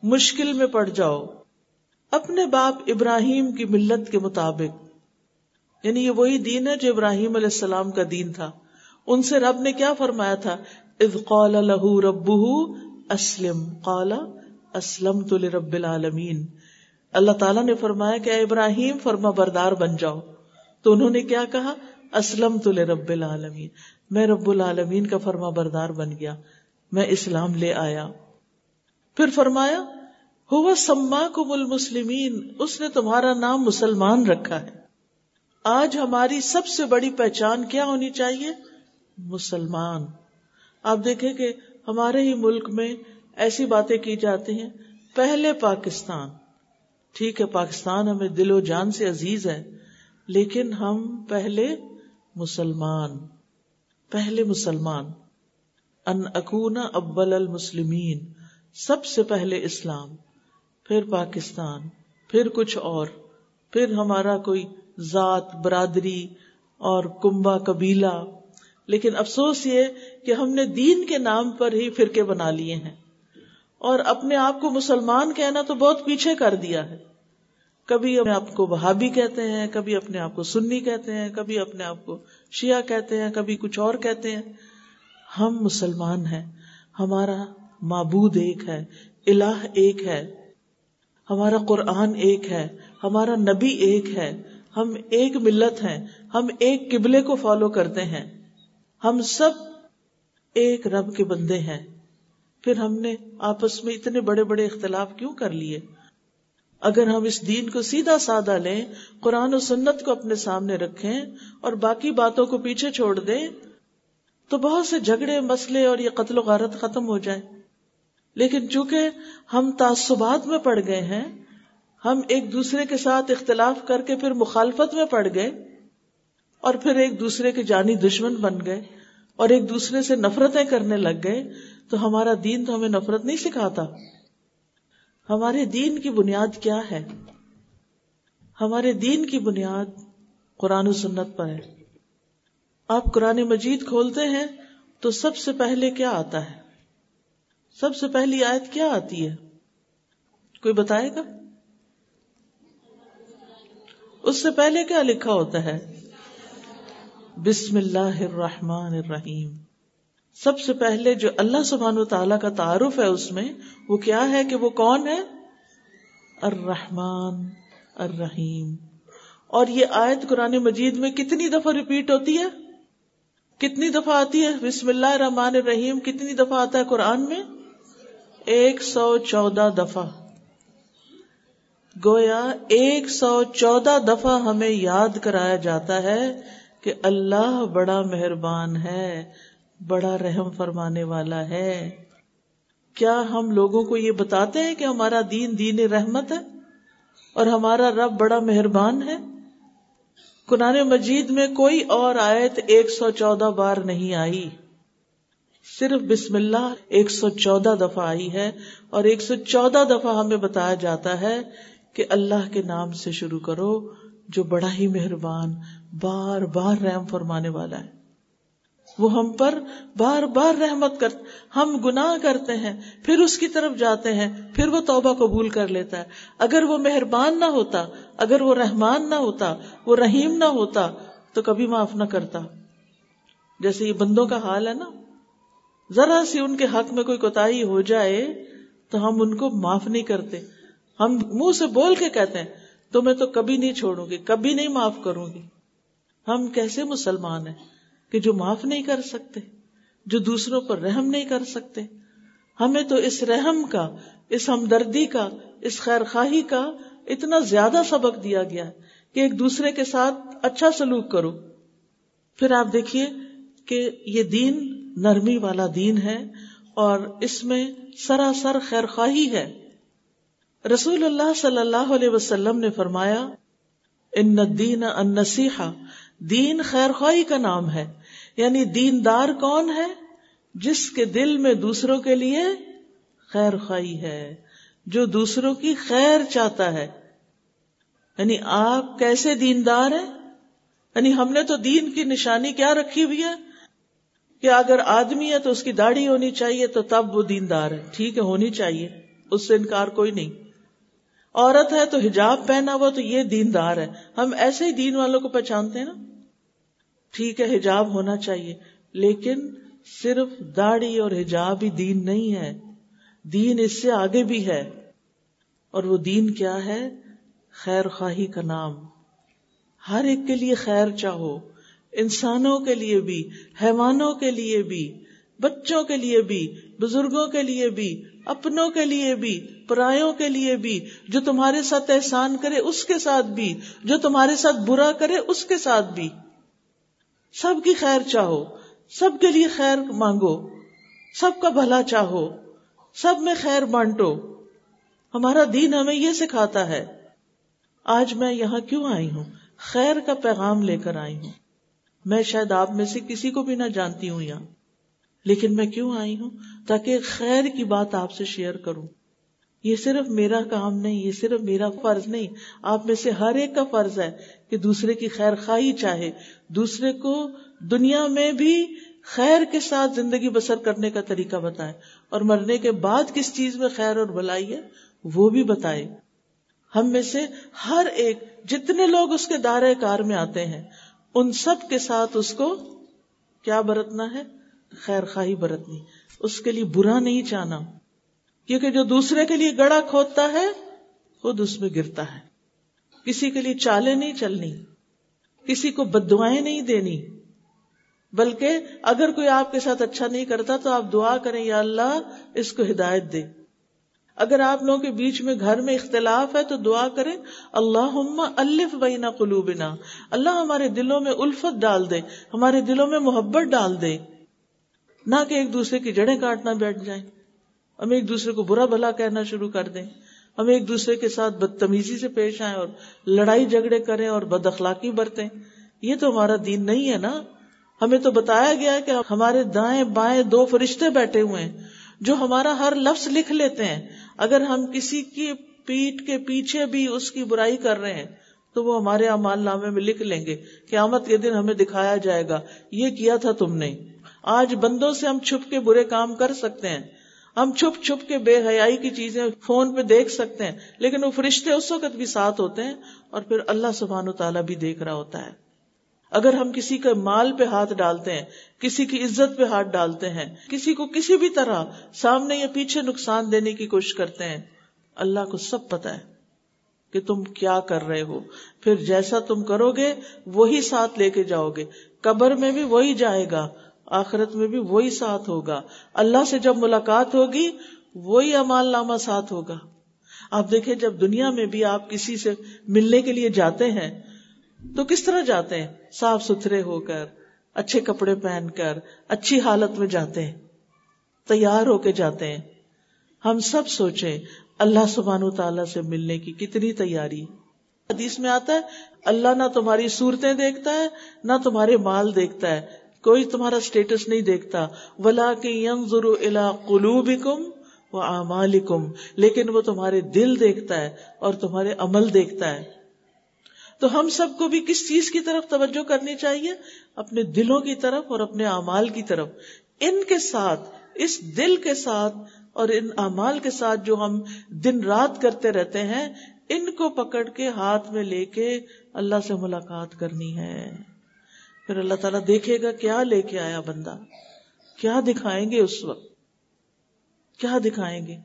مشکل میں پڑ جاؤ۔ اپنے باپ ابراہیم کی ملت کے مطابق۔ یعنی یہ وہی دین ہے جو ابراہیم علیہ السلام کا دین تھا۔ ان سے رب نے کیا فرمایا تھا؟ اذ قال له ربه اسلم۔ قال اسلم تو رب العالمین۔ اللہ تعالیٰ نے فرمایا کہ اے ابراہیم، فرما بردار بن جاؤ۔ تو انہوں نے کیا کہا؟ اسلم تو رب العالمین۔ میں رب العالمین کا فرما بردار بن گیا۔ میں اسلام لے آیا۔ پھر فرمایا، ہوا سما کم المسلمین، اس نے تمہارا نام مسلمان رکھا ہے۔ آج ہماری سب سے بڑی پہچان کیا ہونی چاہیے؟ مسلمان۔ آپ دیکھیں کہ ہمارے ہی ملک میں ایسی باتیں کی جاتی ہیں۔ پہلے پاکستان۔ ٹھیک ہے، پاکستان ہمیں دل و جان سے عزیز ہے۔ لیکن ہم پہلے مسلمان پہلے مسلمان۔ ان اکونا ابل المسلمین، سب سے پہلے اسلام، پھر پاکستان، پھر کچھ اور۔ پھر ہمارا کوئی ذات، برادری اور کنبا قبیلہ۔ لیکن افسوس یہ کہ ہم نے دین کے نام پر ہی فرقے بنا لیے ہیں۔ اور اپنے آپ کو مسلمان کہنا تو بہت پیچھے کر دیا ہے۔ کبھی اپنے آپ کو وہابی کہتے ہیں، کبھی اپنے آپ کو سنی کہتے ہیں، کبھی اپنے آپ کو شیعہ کہتے ہیں، کبھی کچھ اور کہتے ہیں۔ ہم مسلمان ہیں، ہمارا معبود ایک ہے، الہ ایک ہے، ہمارا قرآن ایک ہے، ہمارا نبی ایک ہے۔ ہم ایک ملت ہیں، ہم ایک قبلے کو فالو کرتے ہیں۔ ہم سب ایک رب کے بندے ہیں۔ پھر ہم نے آپس میں اتنے بڑے بڑے اختلاف کیوں کر لیے؟ اگر ہم اس دین کو سیدھا سادہ لیں، قرآن و سنت کو اپنے سامنے رکھیں اور باقی باتوں کو پیچھے چھوڑ دیں، تو بہت سے جھگڑے، مسئلے اور یہ قتل و غارت ختم ہو جائے لیکن چونکہ ہم تعصبات میں پڑ گئے ہیں، ہم ایک دوسرے کے ساتھ اختلاف کر کے پھر مخالفت میں پڑ گئے اور پھر ایک دوسرے کے جانی دشمن بن گئے اور ایک دوسرے سے نفرتیں کرنے لگ گئے، تو ہمارا دین تو ہمیں نفرت نہیں سکھاتا۔ ہمارے دین کی بنیاد کیا ہے؟ ہمارے دین کی بنیاد قرآن و سنت پر ہے۔ آپ قرآن مجید کھولتے ہیں تو سب سے پہلے کیا آتا ہے؟ سب سے پہلی آیت کیا آتی ہے؟ کوئی بتائے گا؟ اس سے پہلے کیا لکھا ہوتا ہے؟ بسم اللہ الرحمن الرحیم۔ سب سے پہلے جو اللہ سبحان و تعالیٰ کا تعارف ہے اس میں، وہ کیا ہے کہ وہ کون ہے؟ الرحمن، الرحیم۔ اور یہ آیت قرآن مجید میں کتنی دفعہ ریپیٹ ہوتی ہے؟ کتنی دفعہ آتی ہے؟ بسم اللہ الرحمن الرحیم، کتنی دفعہ آتا ہے قرآن میں؟ ایک سو چودہ دفعہ۔ گویا ایک سو چودہ دفعہ ہمیں یاد کرایا جاتا ہے کہ اللہ بڑا مہربان ہے۔ بڑا رحم فرمانے والا ہے۔ کیا ہم لوگوں کو یہ بتاتے ہیں کہ ہمارا دین دین رحمت ہے اور ہمارا رب بڑا مہربان ہے؟ قرآن مجید میں کوئی اور آیت ایک سو چودہ بار نہیں آئی۔ صرف بسم اللہ ایک سو چودہ دفعہ آئی ہے اور ایک سو چودہ دفعہ ہمیں بتایا جاتا ہے کہ اللہ کے نام سے شروع کرو جو بڑا ہی مہربان، بار بار رحم فرمانے والا ہے۔ وہ ہم پر بار بار رحمت کر، ہم گناہ کرتے ہیں، پھر اس کی طرف جاتے ہیں، پھر وہ توبہ قبول کر لیتا ہے۔ اگر وہ مہربان نہ ہوتا، اگر وہ رحمان نہ ہوتا، وہ رحیم نہ ہوتا، تو کبھی معاف نہ کرتا۔ جیسے یہ بندوں کا حال ہے نا۔ ذرا سی ان کے حق میں کوئی کوتا ہو جائے، تو ہم ان کو معاف نہیں کرتے۔ ہم منہ سے بول کے کہتے ہیں تو میں تو کبھی نہیں چھوڑوں گی، کبھی نہیں معاف کروں گی۔ ہم کیسے مسلمان ہیں؟ کہ جو معاف نہیں کر سکتے، جو دوسروں پر رحم نہیں کر سکتے۔ ہمیں تو اس رحم کا، اس ہمدردی کا، اس خیر خواہی کا اتنا زیادہ سبق دیا گیا ہے کہ ایک دوسرے کے ساتھ اچھا سلوک کرو۔ پھر آپ دیکھیے کہ یہ دین نرمی والا دین ہے اور اس میں سراسر خیر خواہی ہے۔ رسول اللہ صلی اللہ علیہ وسلم نے فرمایا، ان دین ان نصیحہ دین خیر خواہی کا نام ہے۔ یعنی دیندار کون ہے؟ جس کے دل میں دوسروں کے لیے خیر خواہی ہے۔ جو دوسروں کی خیر چاہتا ہے۔ یعنی آپ کیسے دیندار ہیں؟ یعنی ہم نے تو دین کی نشانی کیا رکھی ہوئی ہے؟ کہ اگر آدمی ہے تو اس کی داڑھی ہونی چاہیے تو تب وہ دیندار ہے۔ ٹھیک ہے، ہونی چاہیے۔ اس سے انکار کوئی نہیں۔ عورت ہے تو حجاب پہنا ہوا تو یہ دیندار ہے۔ ہم ایسے ہی دین والوں کو پہچانتے ہیں نا۔ ٹھیک ہے، حجاب ہونا چاہیے، لیکن صرف داڑھی اور حجاب ہی دین نہیں ہے۔ دین اس سے آگے بھی ہے۔ اور وہ دین کیا ہے؟ خیر خواہی کا نام۔ ہر ایک کے لیے خیر چاہو، انسانوں کے لیے بھی، حیوانوں کے لیے بھی، بچوں کے لیے بھی، بزرگوں کے لیے بھی۔ اپنوں کے لیے بھی، پرایوں کے لیے بھی، جو تمہارے ساتھ احسان کرے اس کے ساتھ بھی، جو تمہارے ساتھ برا کرے اس کے ساتھ بھی۔ سب کی خیر چاہو، سب کے لیے خیر مانگو، سب کا بھلا چاہو، سب میں خیر بانٹو۔ ہمارا دین ہمیں یہ سکھاتا ہے، آج میں یہاں کیوں آئی ہوں؟ خیر کا پیغام لے کر آئی ہوں۔ میں شاید آپ میں سے کسی کو بھی نہ جانتی ہوں یہاں۔ لیکن میں کیوں آئی ہوں؟ تاکہ خیر کی بات آپ سے شیئر کروں۔ یہ صرف میرا کام نہیں، یہ صرف میرا فرض نہیں۔ آپ میں سے ہر ایک کا فرض ہے کہ دوسرے کی خیر خواہی چاہے۔ دوسرے کو دنیا میں بھی خیر کے ساتھ زندگی بسر کرنے کا طریقہ بتائے اور مرنے کے بعد کس چیز میں خیر اور بلائی ہے، وہ بھی بتائے ہم میں سے ہر ایک، جتنے لوگ اس کے دائرۂ کار میں آتے ہیں، ان سب کے ساتھ اس کو کیا برتنا ہے؟ خیر خواہی برتنی اس کے لیے برا نہیں چاہنا۔ کیونکہ جو دوسرے کے لیے گڑا کھودتا ہے، خود اس میں گرتا ہے۔ کسی کے لیے چالیں نہیں چلنی۔ کسی کو بدوائیں نہیں دینی۔ بلکہ اگر کوئی آپ کے ساتھ اچھا نہیں کرتا تو آپ دعا کریں، یا اللہ، اس کو ہدایت دے۔ اگر آپ لوگوں کے بیچ میں گھر میں اختلاف ہے تو دعا کریں اللہ الف بینا قلوبنا۔ اللہ ہمارے دلوں میں الفت ڈال دے، ہمارے دلوں میں محبت ڈال دے۔ نہ کہ ایک دوسرے کی جڑیں کاٹنا بیٹھ جائیں۔ ہم ایک دوسرے کو برا بھلا کہنا شروع کر دیں۔ ہم ایک دوسرے کے ساتھ بدتمیزی سے پیش آئیں اور لڑائی جھگڑے کریں اور بد اخلاقی برتیں۔ یہ تو ہمارا دین نہیں ہے نا۔ ہمیں تو بتایا گیا کہ ہمارے دائیں بائیں دو فرشتے بیٹھے ہوئے ہیں جو ہمارا ہر لفظ لکھ لیتے ہیں۔ اگر ہم کسی کی پیٹ کے پیچھے بھی اس کی برائی کر رہے ہیں تو وہ ہمارے امال نامے میں لکھ لیں گے۔ قیامت کے دن ہمیں دکھایا جائے گا۔ یہ کیا تھا تم نے؟ آج بندوں سے ہم چھپ کے برے کام کر سکتے ہیں۔ ہم چھپ چھپ کے بے حیائی کی چیزیں فون پہ دیکھ سکتے ہیں، لیکن وہ فرشتے اس وقت بھی ساتھ ہوتے ہیں اور پھر اللہ سبحان و تعالیٰ بھی دیکھ رہا ہوتا ہے۔ اگر ہم کسی کے مال پہ ہاتھ ڈالتے ہیں، کسی کی عزت پہ ہاتھ ڈالتے ہیں، کسی کو کسی بھی طرح سامنے یا پیچھے نقصان دینے کی کوشش کرتے ہیں، اللہ کو سب پتا ہے کہ تم کیا کر رہے ہو۔ پھر جیسا تم کرو گے، وہی ساتھ لے کے جاؤ گے۔ قبر میں بھی وہی جائے گا۔ آخرت میں بھی وہی ساتھ ہوگا۔ اللہ سے جب ملاقات ہوگی، وہی امال نامہ ساتھ ہوگا۔ آپ دیکھیں، جب دنیا میں بھی آپ کسی سے ملنے کے لیے جاتے ہیں، تو کس طرح جاتے ہیں؟ صاف ستھرے ہو کر، اچھے کپڑے پہن کر، اچھی حالت میں جاتے ہیں، تیار ہو کے جاتے ہیں۔ ہم سب سوچیں، اللہ سبحان و تعالی سے ملنے کی کتنی تیاری۔ حدیث میں آتا ہے، اللہ نہ تمہاری صورتیں دیکھتا ہے، نہ تمہارے مال دیکھتا ہے۔ کوئی تمہارا اسٹیٹس نہیں دیکھتا۔ ولا کے یم ضرو الا قلوبکم و اعمالکم لیکن وہ تمہارے دل دیکھتا ہے اور تمہارے عمل دیکھتا ہے۔ تو ہم سب کو بھی کس چیز کی طرف توجہ کرنی چاہیے؟ اپنے دلوں کی طرف اور اپنے اعمال کی طرف۔ ان کے ساتھ، اس دل کے ساتھ اور ان اعمال کے ساتھ جو ہم دن رات کرتے رہتے ہیں، ان کو پکڑ کے ہاتھ میں لے کے اللہ سے ملاقات کرنی ہے۔ پھر اللہ تعالیٰ دیکھے گا کیا لے کے آیا بندہ؟ کیا دکھائیں گے اس وقت؟ کیا دکھائیں گے؟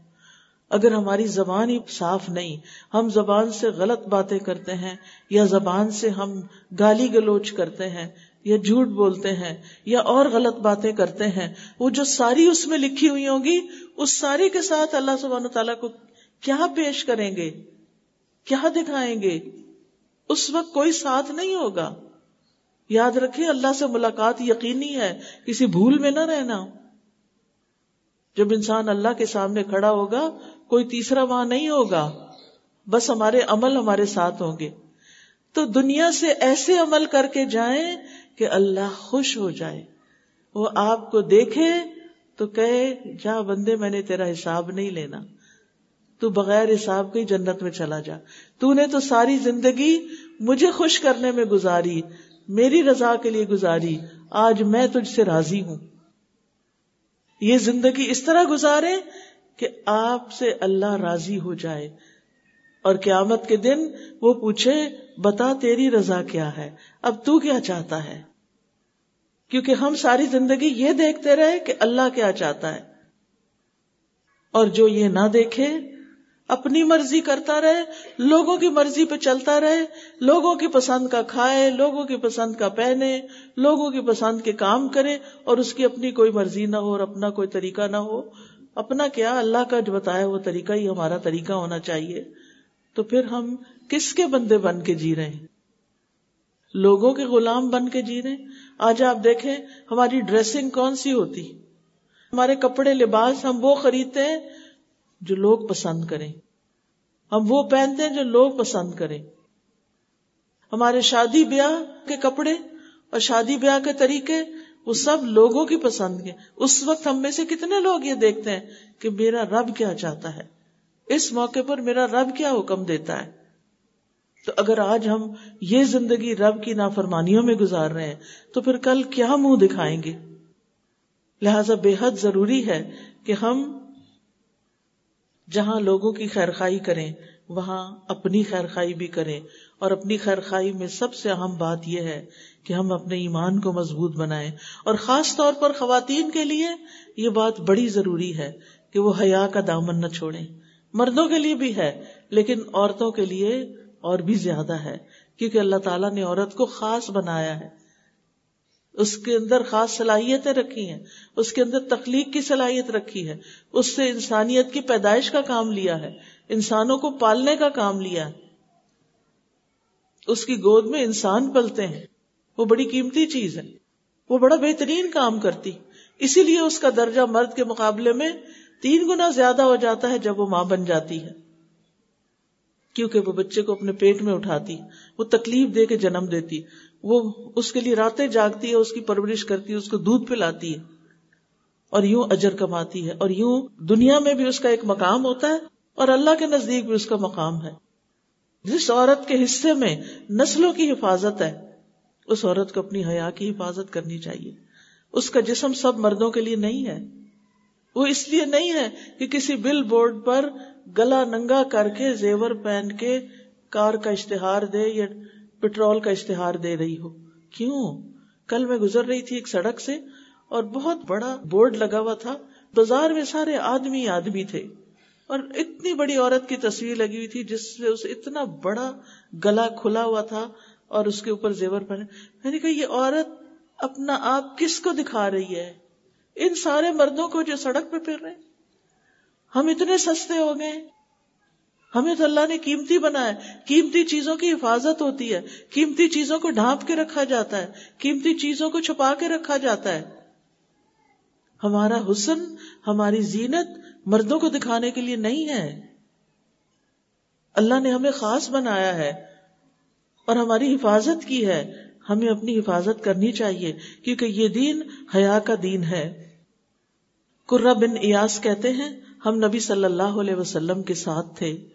اگر ہماری زبان ہی صاف نہیں، ہم زبان سے غلط باتیں کرتے ہیں، یا زبان سے ہم گالی گلوچ کرتے ہیں، یا جھوٹ بولتے ہیں، یا اور غلط باتیں کرتے ہیں، وہ جو ساری اس میں لکھی ہوئی ہوں گی، اس ساری کے ساتھ اللہ سبحانہ تعالیٰ کو کیا پیش کریں گے؟ کیا دکھائیں گے؟ اس وقت کوئی ساتھ نہیں ہوگا۔ یاد رکھے، اللہ سے ملاقات یقینی ہے، کسی بھول میں نہ رہنا۔ جب انسان اللہ کے سامنے کھڑا ہوگا، کوئی تیسرا وہاں نہیں ہوگا۔ بس ہمارے عمل ہمارے ساتھ ہوں گے۔ تو دنیا سے ایسے عمل کر کے جائیں کہ اللہ خوش ہو جائے۔ وہ آپ کو دیکھے تو کہے، جا بندے، میں نے تیرا حساب نہیں لینا۔ تو بغیر حساب کے جنت میں چلا جا۔ تو نے تو ساری زندگی مجھے خوش کرنے میں گزاری۔ میری رضا کے لیے گزاری، آج میں تجھ سے راضی ہوں۔ یہ زندگی اس طرح گزارے کہ آپ سے اللہ راضی ہو جائے۔ اور قیامت کے دن وہ پوچھے، بتا تیری رضا کیا ہے؟ اب تو کیا چاہتا ہے؟ کیونکہ ہم ساری زندگی یہ دیکھتے رہے کہ اللہ کیا چاہتا ہے۔ اور جو یہ نہ دیکھے اپنی مرضی کرتا رہے، لوگوں کی مرضی پہ چلتا رہے، لوگوں کی پسند کا کھائے، لوگوں کی پسند کا پہنے، لوگوں کی پسند کے کام کرے اور اس کی اپنی کوئی مرضی نہ ہو اور اپنا کوئی طریقہ نہ ہو۔ اپنا کیا؟ اللہ کا جو بتایا وہ طریقہ ہی ہمارا طریقہ ہونا چاہیے۔ تو پھر ہم کس کے بندے بن کے جی رہے ہیں؟ لوگوں کے غلام بن کے جی رہے ہیں؟ آج آپ دیکھیں ہماری ڈریسنگ کون سی ہوتی؟ ہمارے کپڑے لباس ہم وہ خریدتے ہیں جو لوگ پسند کریں۔ ہم وہ پہنتے ہیں جو لوگ پسند کریں۔ ہمارے شادی بیاہ کے کپڑے اور شادی بیاہ کے طریقے وہ سب لوگوں کی پسند کے۔ اس وقت ہم میں سے کتنے لوگ یہ دیکھتے ہیں کہ میرا رب کیا چاہتا ہے۔ اس موقع پر میرا رب کیا حکم دیتا ہے۔ تو اگر آج ہم یہ زندگی رب کی نافرمانیوں میں گزار رہے ہیں، تو پھر کل کیا منہ دکھائیں گے؟ لہذا بے حد ضروری ہے کہ ہم جہاں لوگوں کی خیر خائی کریں، وہاں اپنی خیر خائی بھی کریں۔ اور اپنی خیر خائی میں سب سے اہم بات یہ ہے کہ ہم اپنے ایمان کو مضبوط بنائیں۔ اور خاص طور پر خواتین کے لیے یہ بات بڑی ضروری ہے کہ وہ حیا کا دامن نہ چھوڑیں۔ مردوں کے لیے بھی ہے، لیکن عورتوں کے لیے اور بھی زیادہ ہے، کیونکہ اللہ تعالیٰ نے عورت کو خاص بنایا ہے۔ اس کے اندر خاص صلاحیتیں رکھی ہیں، اس کے اندر تخلیق کی صلاحیت رکھی ہے، اس سے انسانیت کی پیدائش کا کام لیا ہے، انسانوں کو پالنے کا کام لیا ہے۔ اس کی گود میں انسان پلتے ہیں، وہ بڑی قیمتی چیز ہے، وہ بڑا بہترین کام کرتی۔ اسی لیے اس کا درجہ مرد کے مقابلے میں تین گنا زیادہ ہو جاتا ہے جب وہ ماں بن جاتی ہے۔ کیونکہ وہ بچے کو اپنے پیٹ میں اٹھاتی، وہ تکلیف دے کے جنم دیتی۔ وہ اس کے لیے راتیں جاگتی ہے، اس کی پرورش کرتی ہے، اس کو دودھ پلاتی ہے اور یوں اجر کماتی ہے اور یوں دنیا میں بھی اس کا ایک مقام ہوتا ہے اور اللہ کے نزدیک بھی اس کا مقام ہے۔ جس عورت کے حصے میں نسلوں کی حفاظت ہے، اس عورت کو اپنی حیا کی حفاظت کرنی چاہیے۔ اس کا جسم سب مردوں کے لیے نہیں ہے۔ وہ اس لیے نہیں ہے کہ کسی بل بورڈ پر گلا ننگا کر کے زیور پہن کے کار کا اشتہار دے یا پٹرول کا اشتہار دے رہی ہو۔ کیوں؟ کل میں گزر رہی تھی ایک سڑک سے اور بہت بڑا بورڈ لگا ہوا تھا۔ بازار میں سارے آدمی آدمی تھے۔ اور اتنی بڑی عورت کی تصویر لگی ہوئی تھی جس سے اسے اتنا بڑا گلا کھلا ہوا تھا اور اس کے اوپر زیور پہنے۔ میں نے کہا، یہ عورت اپنا آپ کس کو دکھا رہی ہے؟ ان سارے مردوں کو جو سڑک پہ پھر رہے ہم اتنے سستے ہو گئے ہمیں تو اللہ نے قیمتی بنایا قیمتی چیزوں کی حفاظت ہوتی ہے۔ قیمتی چیزوں کو ڈھانپ کے رکھا جاتا ہے۔ قیمتی چیزوں کو چھپا کے رکھا جاتا ہے۔ ہمارا حسن، ہماری زینت مردوں کو دکھانے کے لیے نہیں ہے۔ اللہ نے ہمیں خاص بنایا ہے اور ہماری حفاظت کی ہے۔ ہمیں اپنی حفاظت کرنی چاہیے کیونکہ یہ دین حیا کا دین ہے۔ قرہ بن ایاس کہتے ہیں، ہم نبی صلی اللہ علیہ وسلم کے ساتھ تھے۔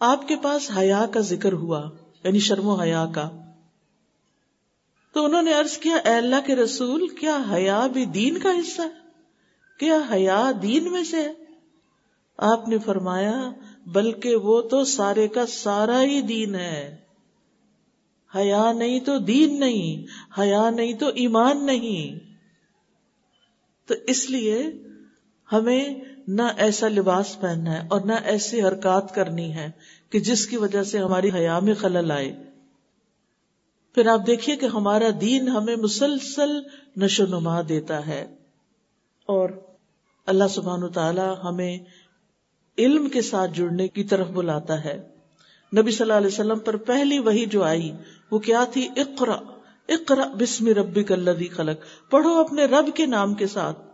آپ کے پاس حیا کا ذکر ہوا یعنی شرم و حیا کا۔ تو انہوں نے ارض کیا، اے اللہ کے رسول، کیا حیا بھی دین کا حصہ ہے؟ کیا حیا دین میں سے ہے؟ آپ نے فرمایا، بلکہ وہ تو سارے کا سارا ہی دین ہے۔ حیا نہیں تو دین نہیں، حیا نہیں تو ایمان نہیں۔ تو اس لیے ہمیں نہ ایسا لباس پہننا ہے اور نہ ایسی حرکات کرنی ہے کہ جس کی وجہ سے ہماری حیا میں خلل آئے۔ پھر آپ دیکھیے کہ ہمارا دین ہمیں مسلسل نشو نما دیتا ہے۔ اور اللہ سبحان تعالی ہمیں علم کے ساتھ جڑنے کی طرف بلاتا ہے۔ نبی صلی اللہ علیہ وسلم پر پہلی وہی جو آئی وہ کیا تھی؟ اقرا اقرا بسم ربی کلدی خلق۔ پڑھو اپنے رب کے نام کے ساتھ۔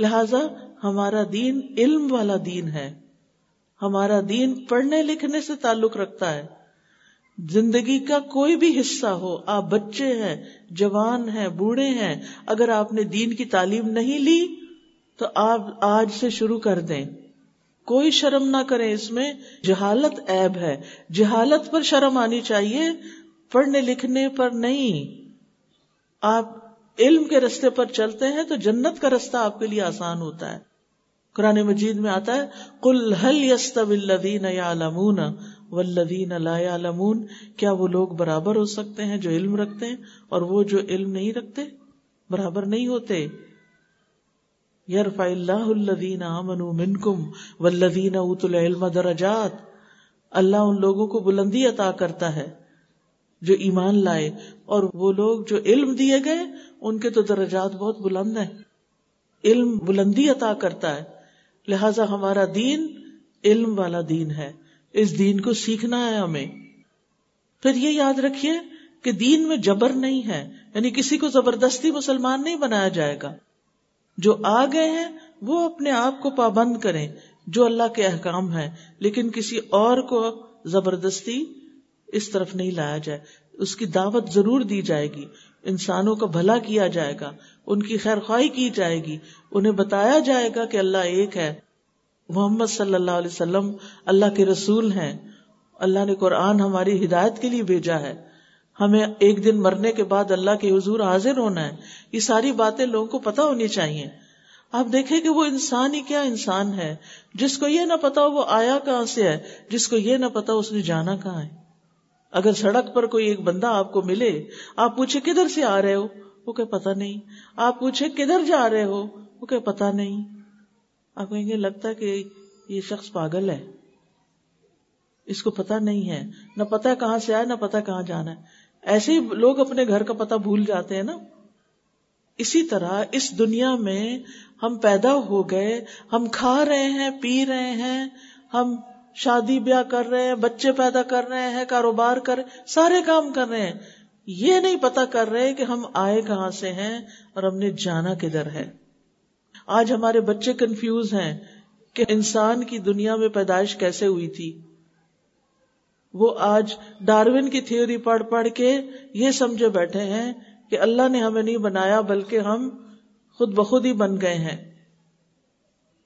لہذا ہمارا دین علم والا دین ہے۔ ہمارا دین پڑھنے لکھنے سے تعلق رکھتا ہے۔ زندگی کا کوئی بھی حصہ ہو، آپ بچے ہیں، جوان ہیں، بوڑھے ہیں، اگر آپ نے دین کی تعلیم نہیں لی تو آپ آج سے شروع کر دیں۔ کوئی شرم نہ کریں اس میں۔ جہالت عیب ہے۔ جہالت پر شرم آنی چاہیے۔ پڑھنے لکھنے پر نہیں۔ آپ علم کے رستے پر چلتے ہیں تو جنت کا رستہ آپ کے لیے آسان ہوتا ہے۔ قرآن مجید میں آتا ہے کل حل یست ولدین یا لمون ولدین لا لمون کیا وہ لوگ برابر ہو سکتے ہیں جو علم رکھتے ہیں اور وہ جو علم نہیں رکھتے؟ برابر نہیں ہوتے۔ یرفع اللہ الذین آمنوا منکم والذین اوتوا العلم درجات۔ اللہ ان لوگوں کو بلندی عطا کرتا ہے۔ جو ایمان لائے اور وہ لوگ جو علم دیے گئے، ان کے تو درجات بہت بلند ہیں۔ علم بلندی عطا کرتا ہے۔ لہذا ہمارا دین علم والا دین ہے۔ اس دین کو سیکھنا ہے ہمیں۔ پھر یہ یاد رکھیے کہ دین میں جبر نہیں ہے یعنی کسی کو زبردستی مسلمان نہیں بنایا جائے گا۔ جو آ گئے ہیں، وہ اپنے آپ کو پابند کریں، جو اللہ کے احکام ہے لیکن کسی اور کو زبردستی اس طرف نہیں لایا جائے، اس کی دعوت ضرور دی جائے گی۔ انسانوں کا بھلا کیا جائے گا، ان کی خیر خواہی کی جائے گی۔ انہیں بتایا جائے گا کہ اللہ ایک ہے۔ محمد صلی اللہ علیہ وسلم اللہ کے رسول ہیں۔ اللہ نے قرآن ہماری ہدایت کے لیے بھیجا ہے۔ ہمیں ایک دن مرنے کے بعد اللہ کے حضور حاضر ہونا ہے۔ یہ ساری باتیں لوگوں کو پتا ہونی چاہیے۔ آپ دیکھیں کہ وہ انسان ہی کیا انسان ہے۔ جس کو یہ نہ پتا وہ آیا کہاں سے ہے۔ جس کو یہ نہ پتا اس نے جانا کہاں ہے۔ اگر سڑک پر کوئی ایک بندہ آپ کو ملے، آپ پوچھے کدھر سے آ رہے ہو؟ وہ کہ پتا نہیں۔ آپ پوچھے کدھر جا رہے ہو؟ وہ کہ پتا نہیں۔ آپ کہیں گے، لگتا ہے کہ یہ شخص پاگل ہے۔ اس کو پتا نہیں ہے۔ نہ پتا کہاں سے آئے نہ پتا کہاں جانا ہے۔ ایسے ہی لوگ اپنے گھر کا پتا بھول جاتے ہیں نا۔ اسی طرح اس دنیا میں ہم پیدا ہو گئے، ہم کھا رہے ہیں، پی رہے ہیں، ہم شادی بیاہ کر رہے ہیں، بچے پیدا کر رہے ہیں، کاروبار کر رہے سارے کام کر رہے ہیں۔ یہ نہیں پتا کر رہے کہ ہم آئے کہاں سے ہیں اور ہم نے جانا کدھر ہے۔ آج ہمارے بچے کنفیوز ہیں کہ انسان کی دنیا میں پیدائش کیسے ہوئی تھی۔ وہ آج ڈاروین کی تھیوری پڑھ پڑھ کے یہ سمجھے بیٹھے ہیں کہ اللہ نے ہمیں نہیں بنایا بلکہ ہم خود بخود ہی بن گئے ہیں۔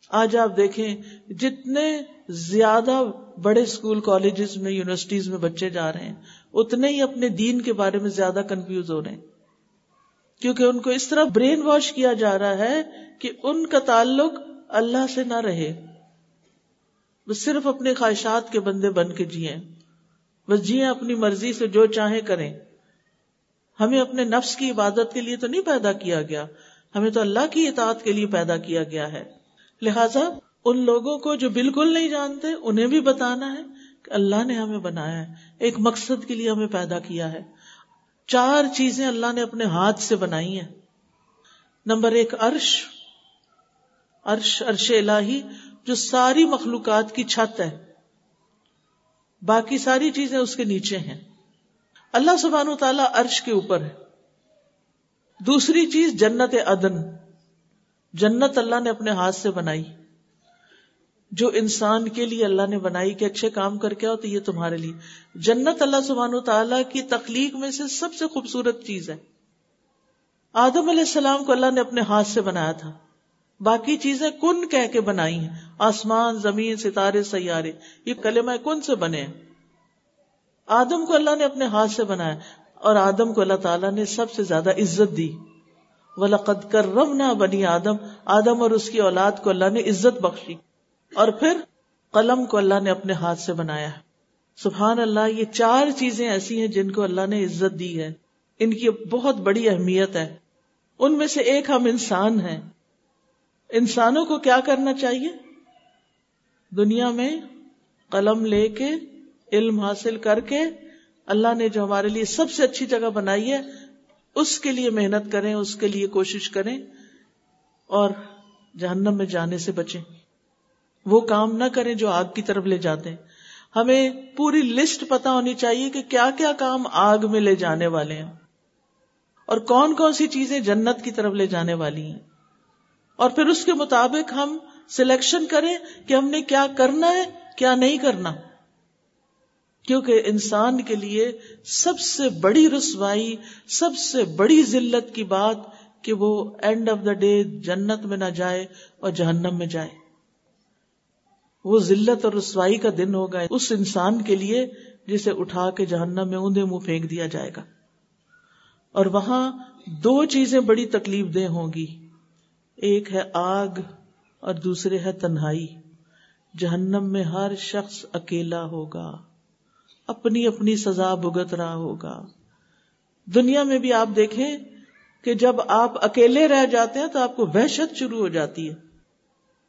آج آپ دیکھیں جتنے زیادہ بڑے اسکول کالجز میں یونیورسٹیز میں بچے جا رہے ہیں، اتنے ہی اپنے دین کے بارے میں زیادہ کنفیوز ہو رہے ہیں۔ کیونکہ ان کو اس طرح برین واش کیا جا رہا ہے کہ ان کا تعلق اللہ سے نہ رہے۔ وہ صرف اپنے خواہشات کے بندے بن کے جیے۔ بس جیے اپنی مرضی سے جو چاہیں کریں۔ ہمیں اپنے نفس کی عبادت کے لیے تو نہیں پیدا کیا گیا، ہمیں تو اللہ کی اطاعت کے لیے پیدا کیا گیا ہے۔ لہذا ان لوگوں کو جو بالکل نہیں جانتے، انہیں بھی بتانا ہے کہ اللہ نے ہمیں بنایا ہے، ایک مقصد کے لیے ہمیں پیدا کیا ہے۔ چار چیزیں اللہ نے اپنے ہاتھ سے بنائی ہیں۔ نمبر ایک، عرش۔ عرش عرش الہی، جو ساری مخلوقات کی چھت ہے۔ باقی ساری چیزیں اس کے نیچے ہیں۔ اللہ سبحان و تعالیٰ عرش کے اوپر ہے۔ دوسری چیز جنت عدن۔ جنت اللہ نے اپنے ہاتھ سے بنائی۔ جو انسان کے لیے اللہ نے بنائی کہ اچھے کام کر کے آؤ تو یہ تمہارے لیے۔ جنت اللہ سبحان و تعالیٰ کی تخلیق میں سے سب سے خوبصورت چیز ہے۔ آدم علیہ السلام کو اللہ نے اپنے ہاتھ سے بنایا تھا۔ باقی چیزیں کن کہہ کے بنائی ہیں؟ آسمان، زمین، ستارے، سیارے۔ یہ کلمہ کن سے بنے ہیں؟ آدم کو اللہ نے اپنے ہاتھ سے بنایا اور آدم کو اللہ تعالیٰ نے سب سے زیادہ عزت دی۔ وَلَقَدْ كَرَّمْنَا بنی آدم۔ آدم اور اس کی اولاد کو اللہ نے عزت بخشی۔ اور پھر قلم کو اللہ نے اپنے ہاتھ سے بنایا۔ سبحان اللہ، یہ چار چیزیں ایسی ہیں جن کو اللہ نے عزت دی ہے۔ ان کی بہت بڑی اہمیت ہے۔ ان میں سے ایک ہم انسان ہیں۔ انسانوں کو کیا کرنا چاہیے؟ دنیا میں قلم لے کے، علم حاصل کر کے اللہ نے جو ہمارے لیے سب سے اچھی جگہ بنائی ہے اس کے لیے محنت کریں، اس کے لیے کوشش کریں اور جہنم میں جانے سے بچیں۔ وہ کام نہ کریں جو آگ کی طرف لے جاتے ہیں۔ ہمیں پوری لسٹ پتا ہونی چاہیے کہ کیا کیا کام آگ میں لے جانے والے ہیں۔ اور کون کون سی چیزیں جنت کی طرف لے جانے والی ہیں۔ اور پھر اس کے مطابق ہم سلیکشن کریں کہ ہم نے کیا کرنا ہے، کیا نہیں کرنا۔ کیونکہ انسان کے لیے سب سے بڑی رسوائی، سب سے بڑی ذلت کی بات کہ وہ اینڈ آف دا ڈے جنت میں نہ جائے اور جہنم میں جائے۔ وہ ذلت اور رسوائی کا دن ہوگا اس انسان کے لیے جسے اٹھا کے جہنم میں اوندے منہ پھینک دیا جائے گا۔ اور وہاں دو چیزیں بڑی تکلیف دہ ہوں گی۔ ایک ہے آگ اور دوسرے ہے تنہائی۔ جہنم میں ہر شخص اکیلا ہوگا۔ اپنی اپنی سزا بھگت رہا ہوگا۔ دنیا میں بھی آپ دیکھیں کہ جب آپ اکیلے رہ جاتے ہیں تو آپ کو وحشت شروع ہو جاتی ہے۔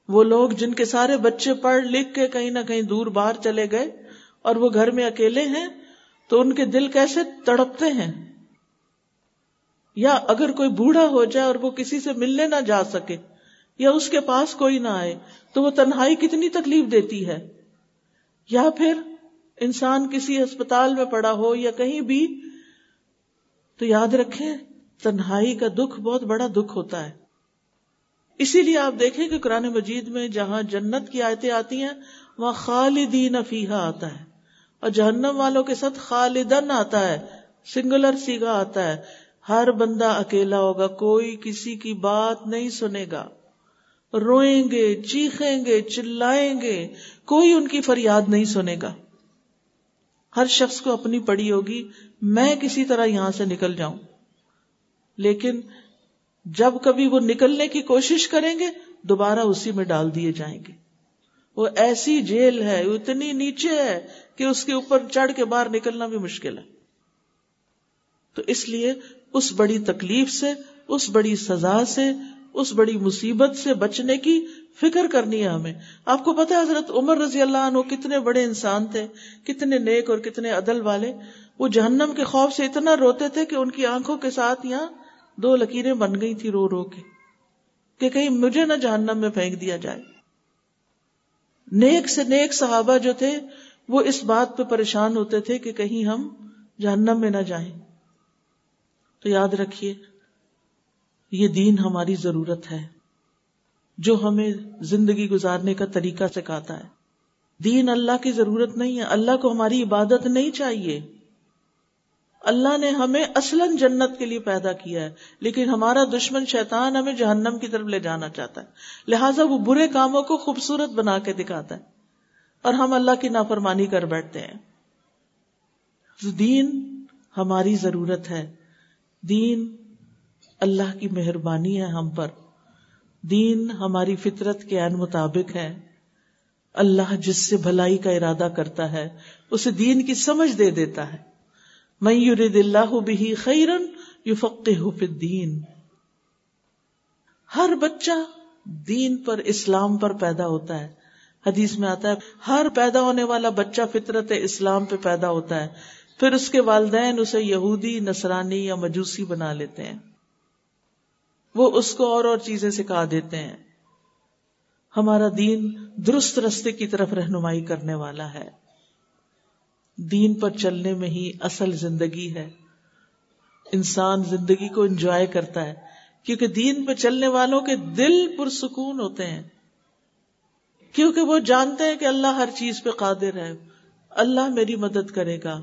وہ لوگ جن کے سارے بچے پڑھ لکھ کے کہیں نہ کہیں دور باہر چلے گئے اور وہ گھر میں اکیلے ہیں تو ان کے دل کیسے تڑپتے ہیں؟ یا اگر کوئی بوڑھا ہو جائے اور وہ کسی سے ملنے نہ جا سکے یا اس کے پاس کوئی نہ آئے تو وہ تنہائی کتنی تکلیف دیتی ہے؟ یا پھر انسان کسی اسپتال میں پڑا ہو یا کہیں بھی، تو یاد رکھیں، تنہائی کا دکھ بہت بڑا دکھ ہوتا ہے۔ اسی لیے آپ دیکھیں کہ قرآن مجید میں جہاں جنت کی آیتیں آتی ہیں، وہاں خالدین فیحا آتا ہے۔ اور جہنم والوں کے ساتھ خالدن آتا ہے سنگولر سیگا آتا ہے۔ ہر بندہ اکیلا ہوگا، کوئی کسی کی بات نہیں سنے گا۔ روئیں گے، چیخیں گے، چلائیں گے، کوئی ان کی فریاد نہیں سنے گا۔ ہر شخص کو اپنی پڑی ہوگی، میں کسی طرح یہاں سے نکل جاؤں۔ لیکن جب کبھی وہ نکلنے کی کوشش کریں گے، دوبارہ اسی میں ڈال دیے جائیں گے۔ وہ ایسی جیل ہے اتنی نیچے ہے کہ اس کے اوپر چڑھ کے باہر نکلنا بھی مشکل ہے۔ تو اس لیے اس بڑی تکلیف سے، اس بڑی سزا سے، اس بڑی مصیبت سے بچنے کی فکر کرنی ہے ہمیں۔ آپ کو پتا حضرت عمر رضی اللہ عنہ کتنے بڑے انسان تھے، کتنے نیک اور کتنے عدل والے۔ وہ جہنم کے خوف سے اتنا روتے تھے کہ ان کی آنکھوں کے ساتھ یہاں دو لکیریں بن گئی تھی رو رو کے، کہ کہیں مجھے نہ جہنم میں پھینک دیا جائے۔ نیک سے نیک صحابہ جو تھے، وہ اس بات پہ پریشان ہوتے تھے کہ کہیں ہم جہنم میں نہ جائیں۔ تو یاد رکھیے، یہ دین ہماری ضرورت ہے۔ جو ہمیں زندگی گزارنے کا طریقہ سکھاتا ہے۔ دین اللہ کی ضرورت نہیں ہے۔ اللہ کو ہماری عبادت نہیں چاہیے۔ اللہ نے ہمیں اصلاً جنت کے لیے پیدا کیا ہے۔ لیکن ہمارا دشمن شیطان ہمیں جہنم کی طرف لے جانا چاہتا ہے۔ لہٰذا وہ برے کاموں کو خوبصورت بنا کے دکھاتا ہے۔ اور ہم اللہ کی نافرمانی کر بیٹھتے ہیں۔ دین ہماری ضرورت ہے۔ دین اللہ کی مہربانی ہے ہم پر۔ دین ہماری فطرت کے عین مطابق ہے۔ اللہ جس سے بھلائی کا ارادہ کرتا ہے، اسے دین کی سمجھ دے دیتا ہے۔ میں یورد اللہ بھی خیرن یو فی الدین۔ ہر بچہ دین پر، اسلام پر پیدا ہوتا ہے۔ حدیث میں آتا ہے، ہر پیدا ہونے والا بچہ فطرت اسلام پہ پیدا ہوتا ہے۔ پھر اس کے والدین اسے یہودی، نصرانی یا مجوسی بنا لیتے ہیں۔ وہ اس کو اور اور چیزیں سکھا دیتے ہیں۔ ہمارا دین درست رستے کی طرف رہنمائی کرنے والا ہے۔ دین پر چلنے میں ہی اصل زندگی ہے۔ انسان زندگی کو انجوائے کرتا ہے۔ کیونکہ دین پہ چلنے والوں کے دل پرسکون ہوتے ہیں۔ کیونکہ وہ جانتے ہیں کہ اللہ ہر چیز پہ قادر ہے۔ اللہ میری مدد کرے گا۔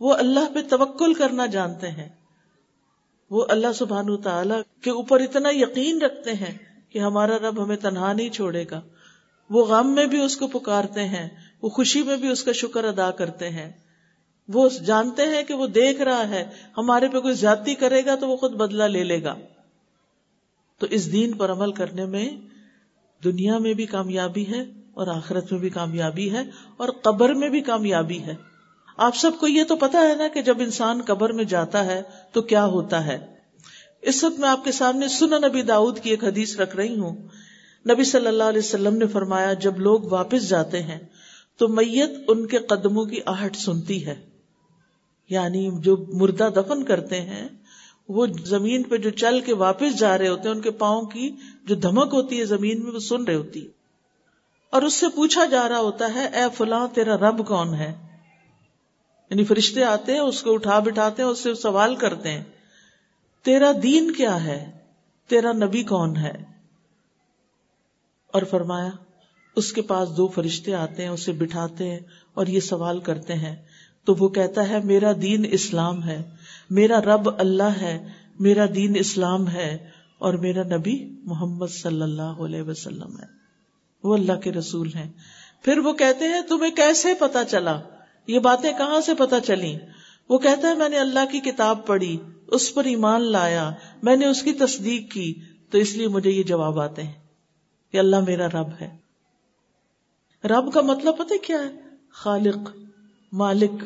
وہ اللہ پہ توکل کرنا جانتے ہیں۔ وہ اللہ سبحان تعالی کے اوپر اتنا یقین رکھتے ہیں کہ ہمارا رب ہمیں تنہا نہیں چھوڑے گا۔ وہ غم میں بھی اس کو پکارتے ہیں، وہ خوشی میں بھی اس کا شکر ادا کرتے ہیں۔ وہ جانتے ہیں کہ وہ دیکھ رہا ہے، ہمارے پہ کوئی زیادتی کرے گا تو وہ خود بدلہ لے لے گا۔ تو اس دین پر عمل کرنے میں دنیا میں بھی کامیابی ہے اور آخرت میں بھی کامیابی ہے اور قبر میں بھی کامیابی ہے۔ آپ سب کو یہ تو پتا ہے نا کہ جب انسان قبر میں جاتا ہے تو کیا ہوتا ہے۔ اس وقت میں آپ کے سامنے سنا نبی داؤد کی ایک حدیث رکھ رہی ہوں۔ نبی صلی اللہ علیہ وسلم نے فرمایا، جب لوگ واپس جاتے ہیں تو میت ان کے قدموں کی آہٹ سنتی ہے۔ یعنی جو مردہ دفن کرتے ہیں، وہ زمین پہ جو چل کے واپس جا رہے ہوتے ہیں، ان کے پاؤں کی جو دھمک ہوتی ہے زمین میں، وہ سن رہے ہوتی۔ اور اس سے پوچھا جا رہا ہوتا ہے، اے فلاں، تیرا رب کون ہے؟ یعنی فرشتے آتے ہیں، اس کو اٹھا بٹھاتے ہیں، اس سے سوال کرتے ہیں، تیرا دین کیا ہے؟ تیرا نبی کون ہے؟ اور فرمایا، اس کے پاس دو فرشتے آتے ہیں، اسے بٹھاتے ہیں اور یہ سوال کرتے ہیں، تو وہ کہتا ہے، میرا دین اسلام ہے، میرا رب اللہ ہے، میرا دین اسلام ہے، اور میرا نبی محمد صلی اللہ علیہ وسلم ہے۔ وہ اللہ کے رسول ہیں۔ پھر وہ کہتے ہیں، تمہیں کیسے پتا چلا؟ یہ باتیں کہاں سے پتا چلی وہ کہتا ہے، میں نے اللہ کی کتاب پڑھی، اس پر ایمان لایا، میں نے اس کی تصدیق کی، تو اس لیے مجھے یہ جواب آتے ہیں کہ اللہ میرا رب ہے۔ رب کا مطلب پتہ کیا ہے؟ خالق، مالک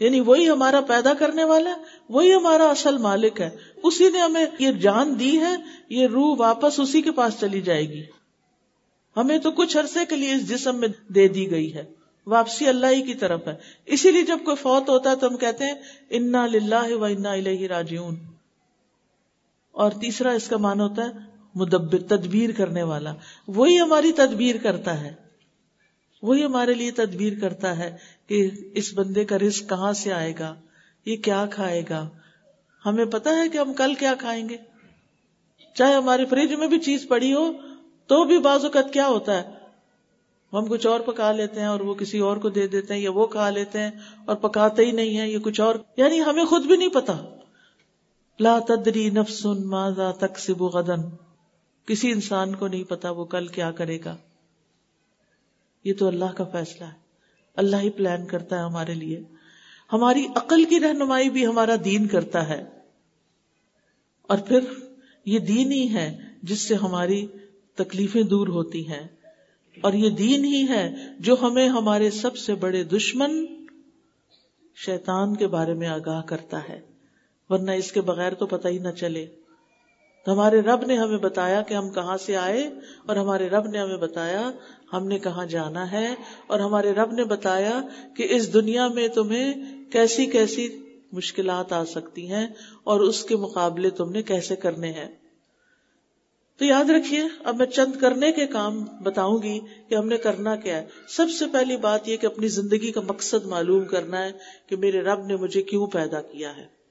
یعنی وہی ہمارا پیدا کرنے والا ہے، وہی ہمارا اصل مالک ہے۔ اسی نے ہمیں یہ جان دی ہے، یہ روح واپس اسی کے پاس چلی جائے گی۔ ہمیں تو کچھ عرصے کے لیے اس جسم میں دے دی گئی ہے۔ واپسی اللہ ہی کی طرف ہے۔ اسی لیے جب کوئی فوت ہوتا ہے تو ہم کہتے ہیں، انا للہ و انا الہ راجعون۔ اور تیسرا اس کا مان ہوتا ہے، مدبر، تدبیر کرنے والا۔ وہی ہماری تدبیر کرتا ہے۔ وہی ہمارے لیے تدبیر کرتا ہے کہ اس بندے کا رزق کہاں سے آئے گا؟ یہ کیا کھائے گا؟ ہمیں پتا ہے کہ ہم کل کیا کھائیں گے۔ چاہے ہمارے فریج میں بھی چیز پڑی ہو، تو بھی بعض اوقات کیا ہوتا ہے؟ ہم کچھ اور پکا لیتے ہیں اور وہ کسی اور کو دے دیتے ہیں یا وہ کھا لیتے ہیں اور پکاتے ہی نہیں ہے یہ کچھ اور۔ یعنی ہمیں خود بھی نہیں پتا۔ لا تدری نفسن ماذا تکسب غدن کسی انسان کو نہیں پتا وہ کل کیا کرے گا۔ یہ تو اللہ کا فیصلہ ہے۔ اللہ ہی پلان کرتا ہے ہمارے لیے۔ ہماری عقل کی رہنمائی بھی ہمارا دین کرتا ہے۔ اور پھر یہ دین ہی ہے جس سے ہماری تکلیفیں دور ہوتی ہیں۔ اور یہ دین ہی ہے جو ہمیں ہمارے سب سے بڑے دشمن شیطان کے بارے میں آگاہ کرتا ہے، ورنہ اس کے بغیر تو پتہ ہی نہ چلے۔ تو ہمارے رب نے ہمیں بتایا کہ ہم کہاں سے آئے اور ہمارے رب نے ہمیں بتایا، ہم نے کہاں جانا ہے اور ہمارے رب نے بتایا کہ اس دنیا میں تمہیں کیسی کیسی مشکلات آ سکتی ہیں اور اس کے مقابلے تم نے کیسے کرنے ہیں۔ تو یاد رکھیے، اب میں چند کرنے کے کام بتاؤں گی کہ ہم نے کرنا کیا ہے۔ سب سے پہلی بات یہ کہ اپنی زندگی کا مقصد معلوم کرنا ہے کہ میرے رب نے مجھے کیوں پیدا کیا ہے۔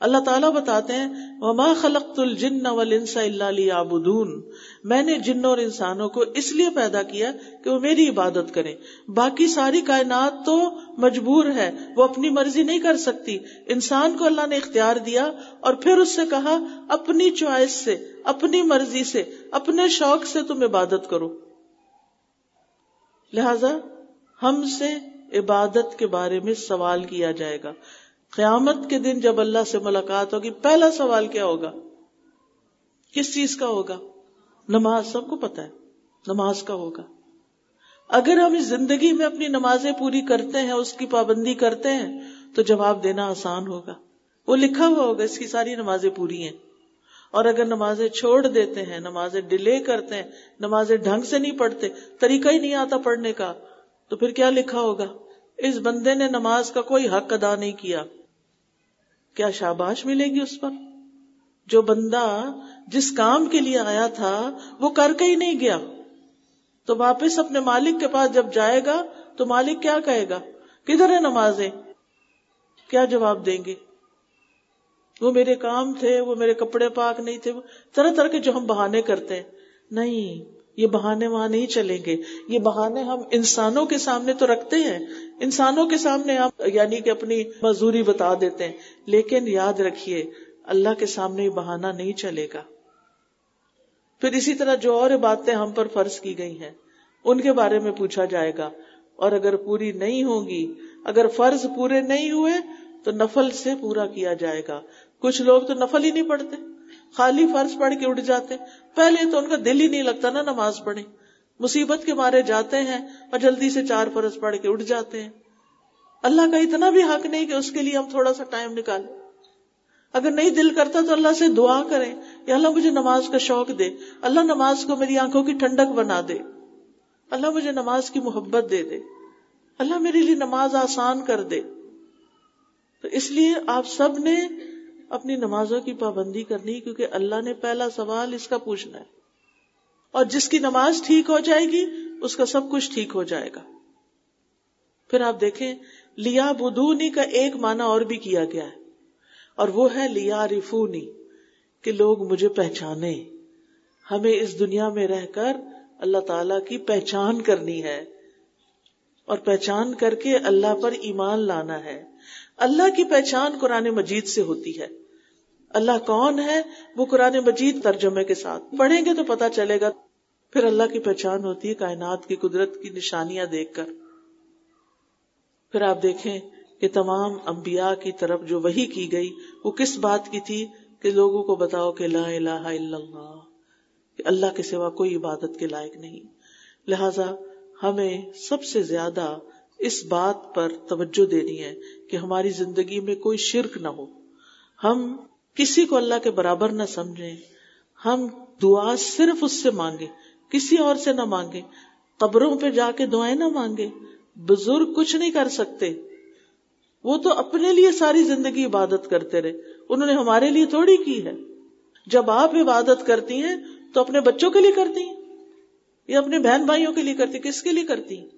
اللہ تعالیٰ بتاتے ہیں، وما خلقت الجن والانس الا ليعبدون۔ میں نے جنوں اور انسانوں کو اس لیے پیدا کیا کہ وہ میری عبادت کریں۔ باقی ساری کائنات تو مجبور ہے، وہ اپنی مرضی نہیں کر سکتی۔ انسان کو اللہ نے اختیار دیا اور پھر اس سے کہا، اپنی چوائس سے، اپنی مرضی سے، اپنے شوق سے تم عبادت کرو۔ لہذا ہم سے عبادت کے بارے میں سوال کیا جائے گا۔ قیامت کے دن جب اللہ سے ملاقات ہوگی، پہلا سوال کیا ہوگا؟ کس چیز کا ہوگا؟ نماز، سب کو پتا ہے، نماز کا ہوگا۔ اگر ہم اس زندگی میں اپنی نمازیں پوری کرتے ہیں، اس کی پابندی کرتے ہیں، تو جواب دینا آسان ہوگا۔ وہ لکھا ہوا ہوگا، اس کی ساری نمازیں پوری ہیں۔ اور اگر نمازیں چھوڑ دیتے ہیں، نمازیں ڈیلے کرتے ہیں، نمازیں ڈھنگ سے نہیں پڑھتے، طریقہ ہی نہیں آتا پڑھنے کا، تو پھر کیا لکھا ہوگا؟ اس بندے نے نماز کا کوئی حق ادا نہیں کیا۔ کیا شاباش ملے گی اس پر؟ جو بندہ جس کام کے لیے آیا تھا، وہ کر کے ہی نہیں گیا۔ تو واپس اپنے مالک کے پاس جب جائے گا، تو مالک کیا کہے گا؟ کدھر ہے نمازیں؟ کیا جواب دیں گے؟ وہ میرے کام تھے، وہ میرے کپڑے پاک نہیں تھے طرح طرح کے جو ہم بہانے کرتے ہیں۔ نہیں، یہ بہانے وہاں نہیں چلیں گے۔ یہ بہانے ہم انسانوں کے سامنے تو رکھتے ہیں انسانوں کے سامنے ہم یعنی کہ اپنی مزدوری بتا دیتے ہیں، لیکن یاد رکھیے، اللہ کے سامنے یہ بہانا نہیں چلے گا۔ پھر اسی طرح جو اور باتیں ہم پر فرض کی گئی ہیں، ان کے بارے میں پوچھا جائے گا۔ اور اگر پوری نہیں ہوگی اگر فرض پورے نہیں ہوئے، تو نفل سے پورا کیا جائے گا۔ کچھ لوگ تو نفل ہی نہیں پڑھتے۔ خالی فرض پڑھ کے اٹھ جاتے۔ پہلے تو ان کا دل ہی نہیں لگتا نا نماز پڑھے مصیبت کے مارے جاتے ہیں اور جلدی سے چار فرض پڑھ کے اٹھ جاتے ہیں۔ اللہ کا اتنا بھی حق نہیں کہ اس کے لیے ہم تھوڑا سا ٹائم نکالیں۔ اگر نہیں دل کرتا تو اللہ سے دعا کریں یا اللہ مجھے نماز کا شوق دے۔ اللہ نماز کو میری آنکھوں کی ٹھنڈک بنا دے۔ اللہ مجھے نماز کی محبت دے دے۔ اللہ میرے لیے نماز آسان کر دے۔ تو اس لیے آپ سب نے اپنی نمازوں کی پابندی کرنی، کیونکہ اللہ نے پہلا سوال اس کا پوچھنا ہے۔ اور جس کی نماز ٹھیک ہو جائے گی، اس کا سب کچھ ٹھیک ہو جائے گا۔ پھر آپ دیکھیں لیا بدونی کا ایک معنی اور بھی کیا گیا ہے۔ اور وہ ہے لیا رفونی کہ لوگ مجھے پہچانے۔ ہمیں اس دنیا میں رہ کر اللہ تعالی کی پہچان کرنی ہے۔ اور پہچان کر کے اللہ پر ایمان لانا ہے۔ اللہ کی پہچان قرآن مجید سے ہوتی ہے۔ اللہ کون ہے؟ وہ قرآن مجید ترجمے کے ساتھ۔ پڑھیں گے تو پتا چلے گا۔ پھر اللہ کی پہچان ہوتی ہے کائنات کی قدرت کی نشانیاں دیکھ کر۔ پھر آپ دیکھیں کہ تمام انبیاء کی طرف جو وہی کی گئی، وہ کس بات کی تھی؟ کہ لوگوں کو بتاؤ کہ لا الہ الا اللہ، کہ اللہ کے سوا کوئی عبادت کے لائق نہیں۔ لہذا ہمیں سب سے زیادہ اس بات پر توجہ دینی ہے کہ ہماری زندگی میں کوئی شرک نہ ہو۔ ہم کسی کو اللہ کے برابر نہ سمجھیں۔ ہم دعا صرف اس سے مانگے کسی اور سے نہ مانگے قبروں پہ جا کے دعائیں نہ مانگے بزرگ کچھ نہیں کر سکتے۔ وہ تو اپنے لیے ساری زندگی عبادت کرتے رہے۔ انہوں نے ہمارے لیے تھوڑی کی ہے۔ جب آپ عبادت کرتی ہیں، تو اپنے بچوں کے لیے کرتی ہیں؟ یا اپنے بہن بھائیوں کے لیے کرتی کس کے لیے کرتی ہیں؟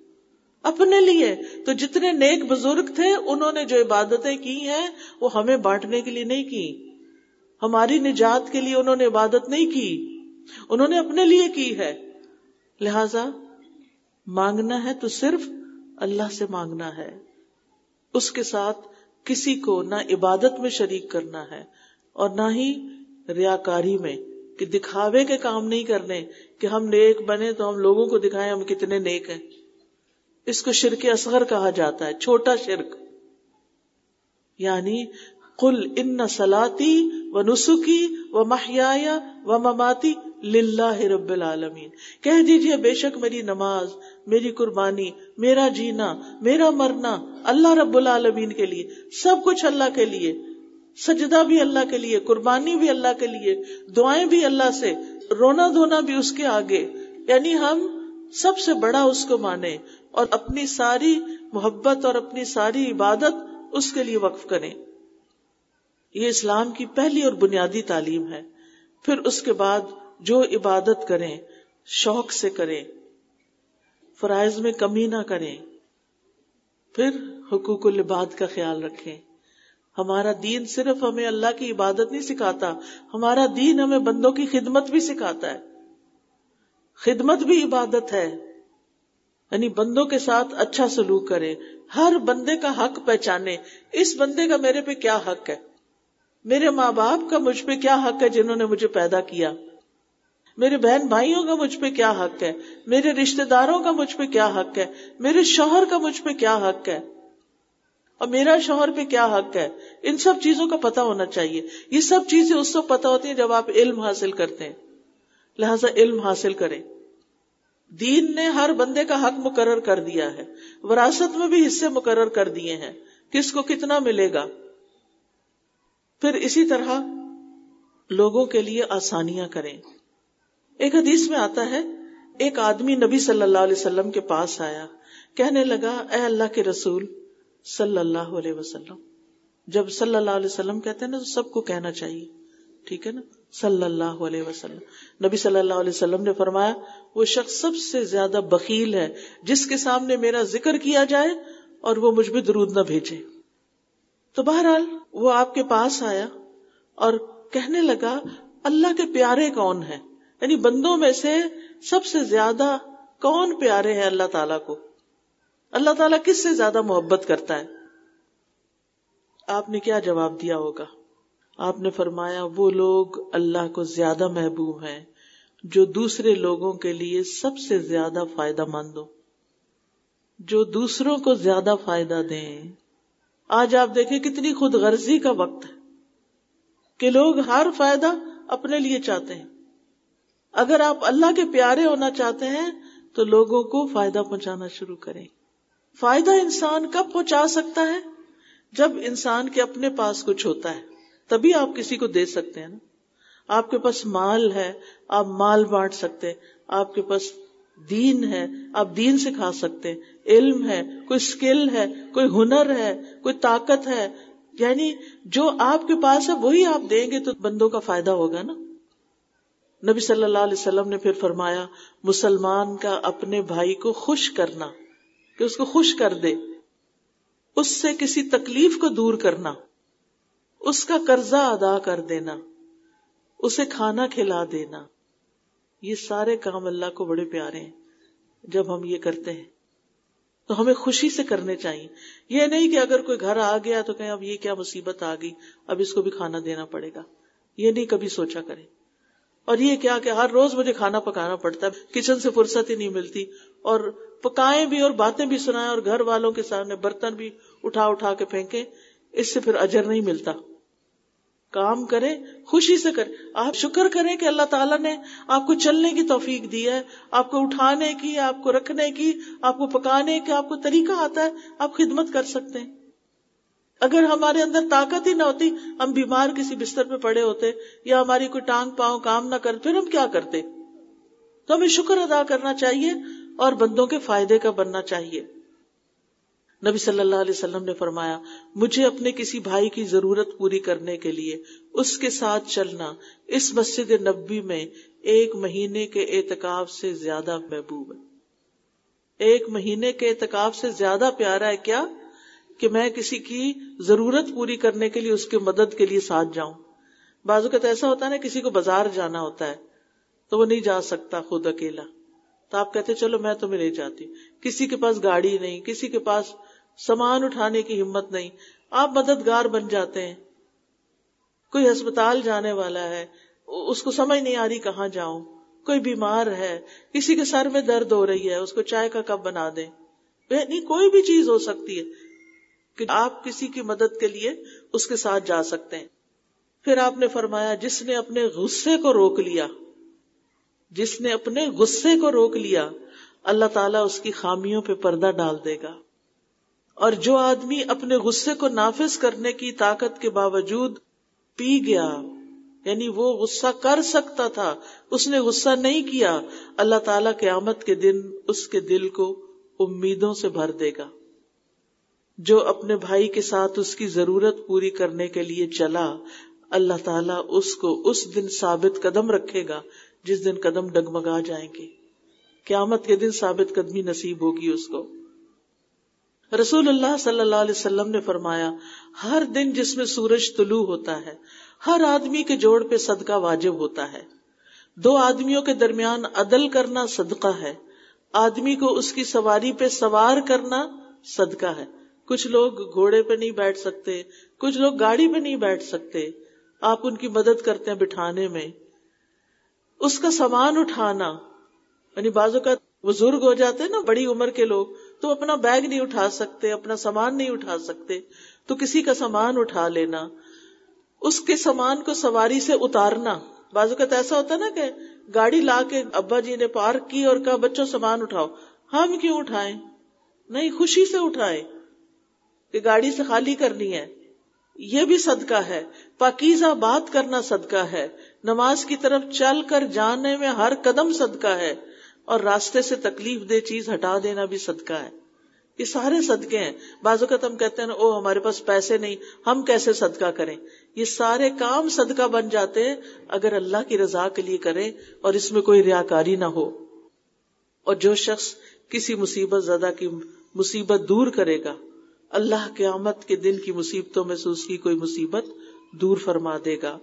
اپنے لیے۔ تو جتنے نیک بزرگ تھے، انہوں نے جو عبادتیں کی ہیں، وہ ہمیں بانٹنے کے لیے نہیں کی۔ ہماری نجات کے لیے انہوں نے عبادت نہیں کی۔ انہوں نے اپنے لیے کی ہے۔ لہذا مانگنا ہے تو صرف اللہ سے مانگنا ہے۔ اس کے ساتھ کسی کو نہ عبادت میں شریک کرنا ہے اور نہ ہی ریاکاری میں کہ دکھاوے کے کام نہیں کرنے کہ ہم نیک بنے تو ہم لوگوں کو دکھائیں ہم کتنے نیک ہیں۔ اس کو شرک اصغر کہا جاتا ہے، چھوٹا شرک۔ یعنی کل ان سلاتی و نسخی و محیا و مماتی للہ رب العالمین۔ کہہ دیجیے بے شک میری نماز، میری قربانی، میرا جینا، میرا مرنا اللہ رب العالمین کے لیے، سب کچھ اللہ کے لیے، سجدہ بھی اللہ کے لیے، قربانی بھی اللہ کے لیے، دعائیں بھی اللہ سے، رونا دھونا بھی اس کے آگے۔ یعنی ہم سب سے بڑا اس کو مانے اور اپنی ساری محبت اور اپنی ساری عبادت اس کے لیے وقف کریں۔ یہ اسلام کی پہلی اور بنیادی تعلیم ہے۔ پھر اس کے بعد جو عبادت کریں، شوق سے کریں، فرائض میں کمی نہ کریں، پھر حقوق العباد کا خیال رکھیں۔ ہمارا دین صرف ہمیں اللہ کی عبادت نہیں سکھاتا، ہمارا دین ہمیں بندوں کی خدمت بھی سکھاتا ہے۔ خدمت بھی عبادت ہے۔ یعنی بندوں کے ساتھ اچھا سلوک کرے ہر بندے کا حق پہچانے اس بندے کا میرے پہ کیا حق ہے؟ میرے ماں باپ کا مجھ پہ کیا حق ہے جنہوں نے مجھے پیدا کیا؟ میرے بہن بھائیوں کا مجھ پہ کیا حق ہے؟ میرے رشتے داروں کا مجھ پہ کیا حق ہے؟ میرے شوہر کا مجھ پہ کیا حق ہے؟ اور میرا شوہر پہ کیا حق ہے؟ ان سب چیزوں کا پتا ہونا چاہیے۔ یہ سب چیزیں اس وقت پتا ہوتی ہیں جب آپ علم حاصل کرتے ہیں۔ لہذا علم حاصل کریں۔ دین نے ہر بندے کا حق مقرر کر دیا ہے۔ وراثت میں بھی حصے مقرر کر دیے ہیں۔ کس کو کتنا ملے گا؟ پھر اسی طرح لوگوں کے لیے آسانیاں کریں۔ ایک حدیث میں آتا ہے، ایک آدمی نبی صلی اللہ علیہ وسلم کے پاس آیا، کہنے لگا، اے اللہ کے رسول، صلی اللہ علیہ وسلم۔ جب صلی اللہ علیہ وسلم کہتے ہیں نا، تو سب کو کہنا چاہیے۔ ٹھیک ہے نا؟ صلی اللہ علیہ وسلم۔ نبی صلی اللہ علیہ وسلم نے فرمایا، وہ شخص سب سے زیادہ بکیل ہے، جس کے سامنے میرا ذکر کیا جائے اور وہ مجھ پہ درود نہ بھیجے۔ تو بہرحال وہ آپ کے پاس آیا اور کہنے لگا، اللہ کے پیارے کون ہیں؟ یعنی بندوں میں سے سب سے زیادہ کون پیارے ہیں اللہ تعالیٰ کو؟ اللہ تعالیٰ کس سے زیادہ محبت کرتا ہے؟ آپ نے کیا جواب دیا ہوگا؟ آپ نے فرمایا، وہ لوگ اللہ کو زیادہ محبوب ہیں جو دوسرے لوگوں کے لیے سب سے زیادہ فائدہ مند ہو جو دوسروں کو زیادہ فائدہ دیں۔ آج آپ دیکھیں کتنی خود غرضی کا وقت ہے کہ لوگ ہر فائدہ اپنے لیے چاہتے ہیں۔ اگر آپ اللہ کے پیارے ہونا چاہتے ہیں تو لوگوں کو فائدہ پہنچانا شروع کریں۔ فائدہ انسان کب پہنچا سکتا ہے؟ جب انسان کے اپنے پاس کچھ ہوتا ہے، تبھی آپ کسی کو دے سکتے ہیں نا۔ آپ کے پاس مال ہے، آپ مال بانٹ سکتے آپ کے پاس دین ہے، آپ دین سکھا سکتے ہیں۔ علم ہے، کوئی اسکل ہے، کوئی ہنر ہے، کوئی طاقت ہے۔ یعنی جو آپ کے پاس ہے، وہی آپ دیں گے تو بندوں کا فائدہ ہوگا نا۔ نبی صلی اللہ علیہ وسلم نے پھر فرمایا، مسلمان کا اپنے بھائی کو خوش کرنا، کہ اس کو خوش کر دے۔ اس سے کسی تکلیف کو دور کرنا۔ اس کا قرضہ ادا کر دینا۔ اسے کھانا کھلا دینا۔ یہ سارے کام اللہ کو بڑے پیارے ہیں جب ہم یہ کرتے ہیں۔ تو ہمیں خوشی سے کرنے چاہیے۔ یہ نہیں کہ اگر کوئی گھر آ گیا تو کہیں اب یہ کیا مصیبت آ گئی، اب اس کو بھی کھانا دینا پڑے گا۔ یہ نہیں کبھی سوچا کریں اور یہ کیا کہ ہر روز مجھے کھانا پکانا پڑتا ہے، کچن سے فرصت ہی نہیں ملتی۔ اور پکائیں بھی اور باتیں بھی سنائیں اور گھر والوں کے سامنے برتن بھی اٹھا اٹھا کے پھینکے اس سے پھر اجر نہیں ملتا۔ کام کریں خوشی سے کریں آپ شکر کریں کہ اللہ تعالیٰ نے آپ کو چلنے کی توفیق دی ہے، آپ کو اٹھانے کی، آپ کو رکھنے کی، آپ کو پکانے کی آپ کو طریقہ آتا ہے، آپ خدمت کر سکتے ہیں۔ اگر ہمارے اندر طاقت ہی نہ ہوتی، ہم بیمار کسی بستر پہ پڑے ہوتے یا ہماری کوئی ٹانگ پاؤں کام نہ کر پھر ہم کیا کرتے؟ تو ہمیں شکر ادا کرنا چاہیے اور بندوں کے فائدے کا بننا چاہیے۔ نبی صلی اللہ علیہ وسلم نے فرمایا، مجھے اپنے کسی بھائی کی ضرورت پوری کرنے کے لیے اس کے ساتھ چلنا اس مسجد نبی میں ایک مہینے کے اعتکاب سے زیادہ محبوب ہے۔ ایک مہینے کے اعتکاب سے زیادہ پیارا ہے کیا؟ کہ میں کسی کی ضرورت پوری کرنے کے لیے اس کی مدد کے لیے ساتھ جاؤں۔ بازو کا تو ایسا ہوتا ہے نا، کسی کو بازار جانا ہوتا ہے تو وہ نہیں جا سکتا خود اکیلا۔ تو آپ کہتے چلو میں تمہیں لے جاتی کسی کے پاس گاڑی نہیں، کسی کے پاس سامان اٹھانے کی ہمت نہیں۔ آپ مددگار بن جاتے ہیں۔ کوئی ہسپتال جانے والا ہے۔ اس کو سمجھ نہیں آ رہی کہاں جاؤں۔ کوئی بیمار ہے۔ کسی کے سر میں درد ہو رہی ہے۔ اس کو چائے کا کپ بنا دیں۔ نہیں، کوئی بھی چیز ہو سکتی ہے کہ آپ کسی کی مدد کے لیے اس کے ساتھ جا سکتے ہیں۔ پھر آپ نے فرمایا، جس نے اپنے غصے کو روک لیا، جس نے اپنے غصے کو روک لیا، اللہ تعالیٰ اس کی خامیوں پہ پردہ ڈال دے گا۔ اور جو آدمی اپنے غصے کو نافذ کرنے کی طاقت کے باوجود پی گیا یعنی وہ غصہ کر سکتا تھا، اس نے غصہ نہیں کیا، اللہ تعالی قیامت کے دن اس کے دل کو امیدوں سے بھر دے گا۔ جو اپنے بھائی کے ساتھ اس کی ضرورت پوری کرنے کے لیے چلا، اللہ تعالیٰ اس کو اس دن ثابت قدم رکھے گا، جس دن قدم ڈگمگا جائیں گے۔ قیامت کے دن ثابت قدمی نصیب ہوگی اس کو۔ رسول اللہ صلی اللہ علیہ وسلم نے فرمایا، ہر دن جس میں سورج طلوع ہوتا ہے، ہر آدمی کے جوڑ پہ صدقہ واجب ہوتا ہے۔ دو آدمیوں کے درمیان عدل کرنا صدقہ ہے، آدمی کو اس کی سواری پہ سوار کرنا صدقہ ہے۔ کچھ لوگ گھوڑے پہ نہیں بیٹھ سکتے، کچھ لوگ گاڑی پہ نہیں بیٹھ سکتے۔ آپ ان کی مدد کرتے ہیں بٹھانے میں۔ اس کا سامان اٹھانا یعنی بازو کا بزرگ ہو جاتے ہیں نا، بڑی عمر کے لوگ، تو اپنا بیگ نہیں اٹھا سکتے، اپنا سامان نہیں اٹھا سکتے، تو کسی کا سامان اٹھا لینا، اس کے سامان کو سواری سے اتارنا۔ بازو کا ایسا ہوتا نا کہ گاڑی لا کے ابا جی نے پارک کی اور کہا، بچوں، سامان اٹھاؤ۔ ہم کیوں اٹھائیں؟ نہیں، خوشی سے اٹھائے کہ گاڑی سے خالی کرنی ہے۔ یہ بھی صدقہ ہے۔ پاکیزہ بات کرنا صدقہ ہے۔ نماز کی طرف چل کر جانے میں ہر قدم صدقہ ہے۔ اور راستے سے تکلیف دہ چیز ہٹا دینا بھی صدقہ ہے۔ یہ سارے صدقے ہیں۔ بازو کا تم کہتے ہیں او ہمارے پاس پیسے نہیں، ہم کیسے صدقہ کریں؟ یہ سارے کام صدقہ بن جاتے ہیں اگر اللہ کی رضا کے لیے کریں اور اس میں کوئی ریاکاری نہ ہو۔ اور جو شخص کسی مصیبت زدہ کی مصیبت دور کرے گا، اللہ قیامت کے دن کی مصیبتوں میں سے اس کی کوئی مصیبت دور فرما دے گا۔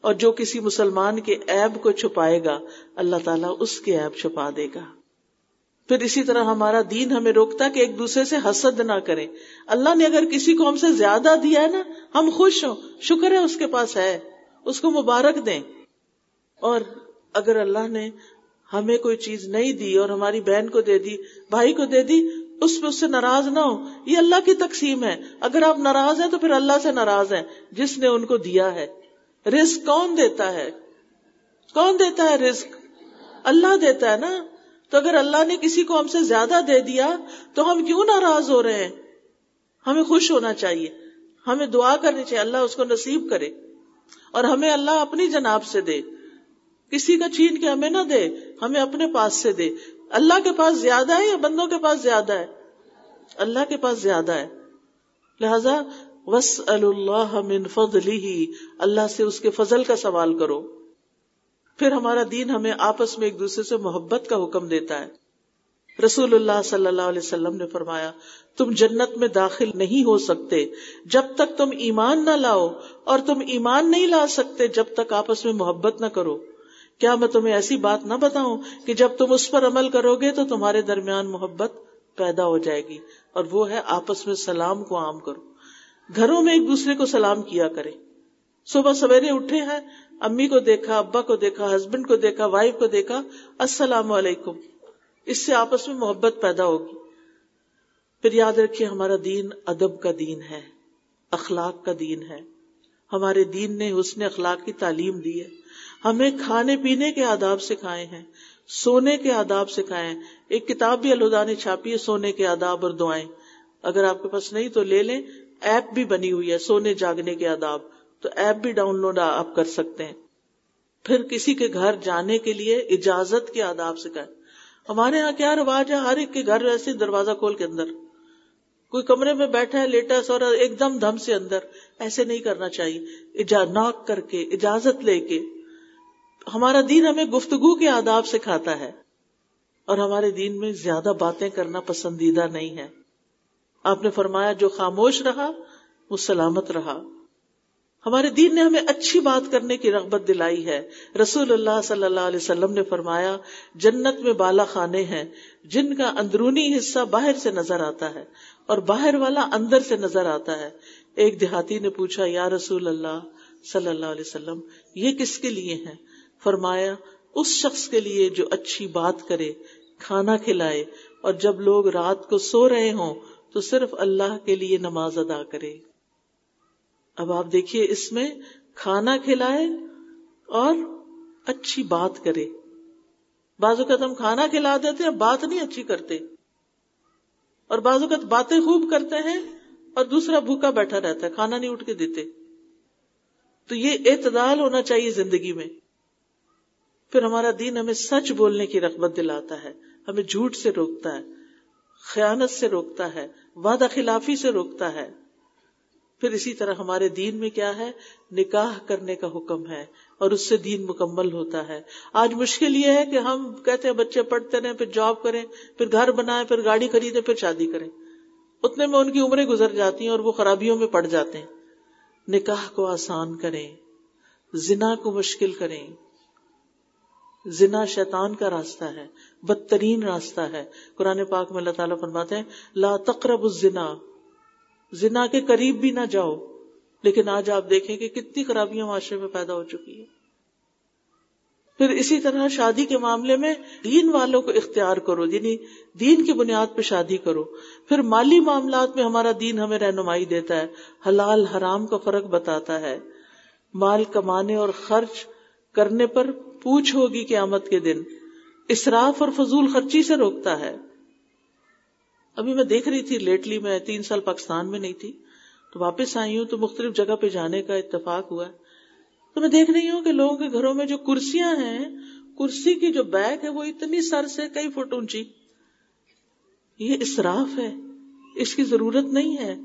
اور جو کسی مسلمان کے عیب کو چھپائے گا، اللہ تعالیٰ اس کے عیب چھپا دے گا۔ پھر اسی طرح ہمارا دین ہمیں روکتا کہ ایک دوسرے سے حسد نہ کرے اللہ نے اگر کسی کو ہم سے زیادہ دیا ہے نا، ہم خوش ہوں، شکر ہے اس کے پاس ہے، اس کو مبارک دیں۔ اور اگر اللہ نے ہمیں کوئی چیز نہیں دی اور ہماری بہن کو دے دی، بھائی کو دے دی، اس پہ اس سے ناراض نہ ہو یہ اللہ کی تقسیم ہے۔ اگر آپ ناراض ہیں تو پھر اللہ سے ناراض ہیں، جس نے ان کو دیا ہے۔ رزق کون دیتا ہے؟ کون دیتا ہے رزق؟ اللہ دیتا ہے نا؟ تو اگر اللہ نے کسی کو ہم سے زیادہ دے دیا، تو ہم کیوں ناراض ہو رہے ہیں؟ ہمیں خوش ہونا چاہیے۔ ہمیں دعا کرنی چاہیے، اللہ اس کو نصیب کرے۔ اور ہمیں اللہ اپنی جناب سے دے۔ کسی کا چھین کے ہمیں نہ دے، ہمیں اپنے پاس سے دے۔ اللہ کے پاس زیادہ ہے یا بندوں کے پاس زیادہ ہے؟ اللہ کے پاس زیادہ ہے۔ لہذا وس اللہ اللہ سے اس کے فضل کا سوال کرو۔ پھر ہمارا دین ہمیں آپس میں ایک دوسرے سے محبت کا حکم دیتا ہے۔ رسول اللہ صلی اللہ علیہ وسلم نے فرمایا، تم جنت میں داخل نہیں ہو سکتے جب تک تم ایمان نہ لاؤ، اور تم ایمان نہیں لا سکتے جب تک آپس میں محبت نہ کرو۔ کیا میں تمہیں ایسی بات نہ بتاؤں کہ جب تم اس پر عمل کرو گے تو تمہارے درمیان محبت پیدا ہو جائے گی، اور وہ ہے آپس میں سلام کو عام کرو۔ گھروں میں ایک دوسرے کو سلام کیا کرے۔ صبح سویرے اٹھے ہیں، امی کو دیکھا، ابا کو دیکھا، ہسبینڈ کو دیکھا، وائف کو دیکھا، السلام علیکم۔ اس سے آپس میں محبت پیدا ہوگی۔ پھر یاد رکھیے، ہمارا دین ادب کا دین ہے، اخلاق کا دین ہے۔ ہمارے دین نے حسن اخلاق کی تعلیم دی ہے۔ ہمیں کھانے پینے کے آداب سکھائے ہیں، سونے کے آداب سکھائے ہیں۔ ایک کتاب بھی الدا نے چھاپی ہے، سونے کے آداب اور دعائیں۔ اگر آپ کے پاس نہیں تو لے لیں ایپ بھی بنی ہوئی ہے، سونے جاگنے کے آداب، تو ایپ بھی ڈاؤن لوڈ آپ کر سکتے ہیں۔ پھر کسی کے گھر جانے کے لیے اجازت کے آداب سکھائے ہمارے یہاں کیا رواج ہے؟ ہر ایک کے گھر ویسے دروازہ کھول کے اندر۔ کوئی کمرے میں بیٹھا ہے، لیٹا سو ایک دم دم سے اندر۔ ایسے نہیں کرنا چاہیے۔ ناک کر کے، اجازت لے کے۔ ہمارا دین ہمیں گفتگو کے آداب سکھاتا ہے۔ اور ہمارے دین میں زیادہ باتیں کرنا پسندیدہ نہیں ہے۔ آپ نے فرمایا جو خاموش رہا وہ سلامت رہا۔ ہمارے دین نے ہمیں اچھی بات کرنے کی رغبت دلائی ہے۔ رسول اللہ صلی اللہ علیہ وسلم نے فرمایا، جنت میں بالا خانے ہیں، جن کا اندرونی حصہ باہر سے نظر آتا ہے اور باہر والا اندر سے نظر آتا ہے۔ ایک دیہاتی نے پوچھا، یا رسول اللہ صلی اللہ علیہ وسلم، یہ کس کے لیے ہے فرمایا، اس شخص کے لیے جو اچھی بات کرے، کھانا کھلائے اور جب لوگ رات کو سو رہے ہوں تو صرف اللہ کے لیے نماز ادا کرے۔ اب آپ دیکھیے اس میں کھانا کھلائے اور اچھی بات کرے۔ بعض اوقات ہم کھانا کھلا دیتے ہیں، بات نہیں اچھی کرتے۔ اور بعض اوقات باتیں خوب کرتے ہیں اور دوسرا بھوکا بیٹھا رہتا ہے، کھانا نہیں اٹھ کے دیتے۔ تو یہ اعتدال ہونا چاہیے زندگی میں۔ پھر ہمارا دین ہمیں سچ بولنے کی رغبت دلاتا ہے، ہمیں جھوٹ سے روکتا ہے۔ خیانت سے روکتا ہے، وعدہ خلافی سے روکتا ہے۔ پھر اسی طرح ہمارے دین میں کیا ہے؟ نکاح کرنے کا حکم ہے اور اس سے دین مکمل ہوتا ہے۔ آج مشکل یہ ہے کہ ہم کہتے ہیں بچے پڑھتے رہے پھر جاب کریں، پھر گھر بنائیں، پھر گاڑی خریدیں، پھر شادی کریں۔ اتنے میں ان کی عمریں گزر جاتی ہیں اور وہ خرابیوں میں پڑ جاتے ہیں۔ نکاح کو آسان کریں، زنا کو مشکل کریں۔ زنا شیطان کا راستہ ہے، بدترین راستہ ہے۔ قرآن پاک میں اللہ تعالیٰ فرماتے ہیں، لا تقرب الزنا۔ زنا کے قریب بھی نہ جاؤ، لیکن آج آپ دیکھیں کہ کتنی خرابیاں معاشرے میں پیدا ہو چکی ہیں۔ پھر اسی طرح شادی کے معاملے میں دین والوں کو اختیار کرو یعنی دین کی بنیاد پہ شادی کرو۔ پھر مالی معاملات میں ہمارا دین ہمیں رہنمائی دیتا ہے، حلال حرام کا فرق بتاتا ہے۔ مال کمانے اور خرچ کرنے پر پوچھ ہوگی قیامت کے دن، اسراف اور فضول خرچی سے روکتا ہے۔ ابھی میں دیکھ رہی تھی، لیٹلی میں تین سال پاکستان میں نہیں تھی، تو واپس آئی ہوں تو مختلف جگہ پہ جانے کا اتفاق ہوا تو میں دیکھ رہی ہوں کہ لوگوں کے گھروں میں جو کرسیاں ہیں، کرسی کی جو بیگ ہے وہ اتنی سر سے کئی فٹ اونچی۔ یہ اسراف ہے، اس کی ضرورت نہیں ہے۔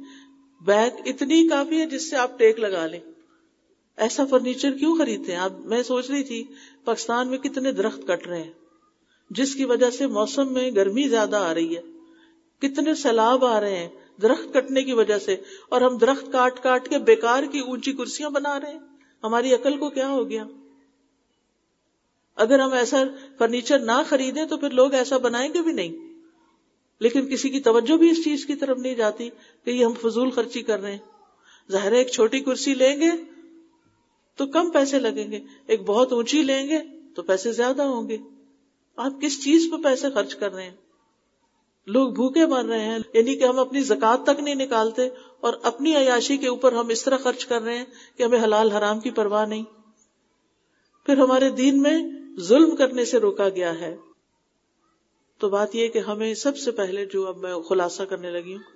بیگ اتنی کافی ہے جس سے آپ ٹیک لگا لیں۔ ایسا فرنیچر کیوں خریدتے ہیں؟ آپ، میں سوچ رہی تھی پاکستان میں کتنے درخت کٹ رہے ہیں؟ جس کی وجہ سے موسم میں گرمی زیادہ آ رہی ہے۔ کتنے سیلاب آ رہے ہیں درخت کٹنے کی وجہ سے، اور ہم درخت کاٹ کاٹ کے بیکار کی اونچی کرسیاں بنا رہے ہیں۔ ہماری عقل کو کیا ہو گیا؟ اگر ہم ایسا فرنیچر نہ خریدیں تو پھر لوگ ایسا بنائیں گے بھی نہیں۔ لیکن کسی کی توجہ بھی اس چیز کی طرف نہیں جاتی کہ یہ ہم فضول خرچی کر رہے ہیں۔ ظاہر ایک چھوٹی کرسی لیں گے تو کم پیسے لگیں گے۔ ایک بہت اونچی لیں گے تو پیسے زیادہ ہوں گے۔ آپ کس چیز پہ پیسے خرچ کر رہے ہیں؟ لوگ بھوکے مر رہے ہیں یعنی کہ ہم اپنی زکات تک نہیں نکالتے اور اپنی عیاشی کے اوپر ہم اس طرح خرچ کر رہے ہیں کہ ہمیں حلال حرام کی پرواہ نہیں۔ پھر ہمارے دین میں ظلم کرنے سے روکا گیا ہے۔ تو بات یہ کہ ہمیں سب سے پہلے جو اب میں خلاصہ کرنے لگی ہوں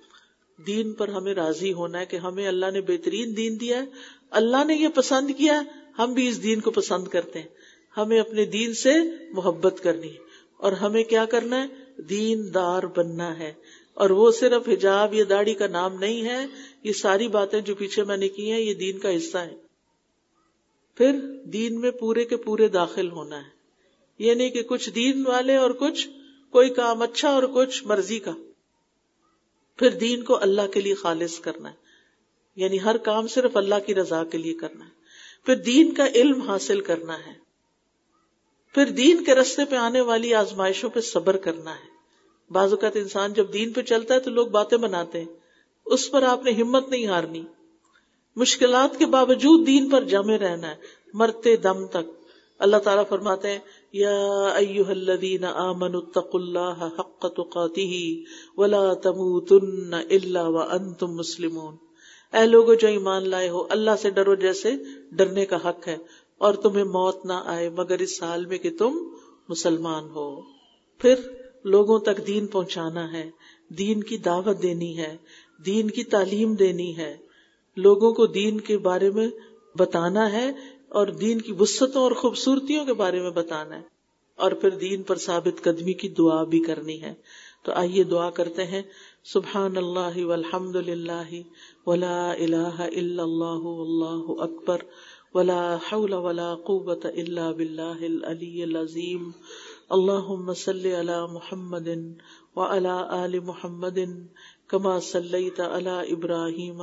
دین پر ہمیں راضی ہونا ہے کہ ہمیں اللہ نے بہترین دین دیا ہے، اللہ نے یہ پسند کیا ہم بھی اس دین کو پسند کرتے ہیں۔ ہمیں اپنے دین سے محبت کرنی ہے۔ اور ہمیں کیا کرنا ہے؟ دین دار بننا ہے۔ اور وہ صرف حجاب یا داڑھی کا نام نہیں ہے، یہ ساری باتیں جو پیچھے میں نے کی ہیں، یہ دین کا حصہ ہے پھر دین میں پورے کے پورے داخل ہونا ہے۔ یہ نہیں کہ کچھ دین والے اور کچھ، کوئی کام اچھا اور کچھ مرضی کا۔ پھر دین کو اللہ کے لیے خالص کرنا ہے۔ یعنی ہر کام صرف اللہ کی رضا کے لیے کرنا ہے۔ پھر دین کا علم حاصل کرنا ہے۔ پھر دین کے رستے پہ آنے والی آزمائشوں پہ صبر کرنا ہے۔ بعض اوقات انسان جب دین پہ چلتا ہے تو لوگ باتیں بناتے ہیں۔ اس پر آپ نے ہمت نہیں ہارنی۔ مشکلات کے باوجود دین پر جمے رہنا ہے۔ مرتے دم تک۔ اللہ تعالیٰ فرماتے ہیں یا ایوہ الذین آمنوا اتقوا اللہ حق تقاته ولا تموتن الا وانتم مسلمون۔ اے لوگوں جو ایمان لائے ہو، اللہ سے ڈرو جیسے ڈرنے کا حق ہے اور تمہیں موت نہ آئے مگر اس حال میں کہ تم مسلمان ہو۔ پھر لوگوں تک دین پہنچانا ہے، دین کی دعوت دینی ہے، دین کی تعلیم دینی ہے۔ لوگوں کو دین کے بارے میں بتانا ہے اور دین کی وسطوں اور خوبصورتیوں کے بارے میں بتانا ہے۔ اور پھر دین پر ثابت قدمی کی دعا بھی کرنی ہے۔ تو آئیے دعا کرتے ہیں۔ سبحان اللہ والحمد للہ ولا الہ الا اللہ واللہ اکبر ولا حول ولا قوة الا باللہ العلی العظیم۔ اللہم صلی علی محمد وعلى آل محمد کما صلیت علی ابراہیم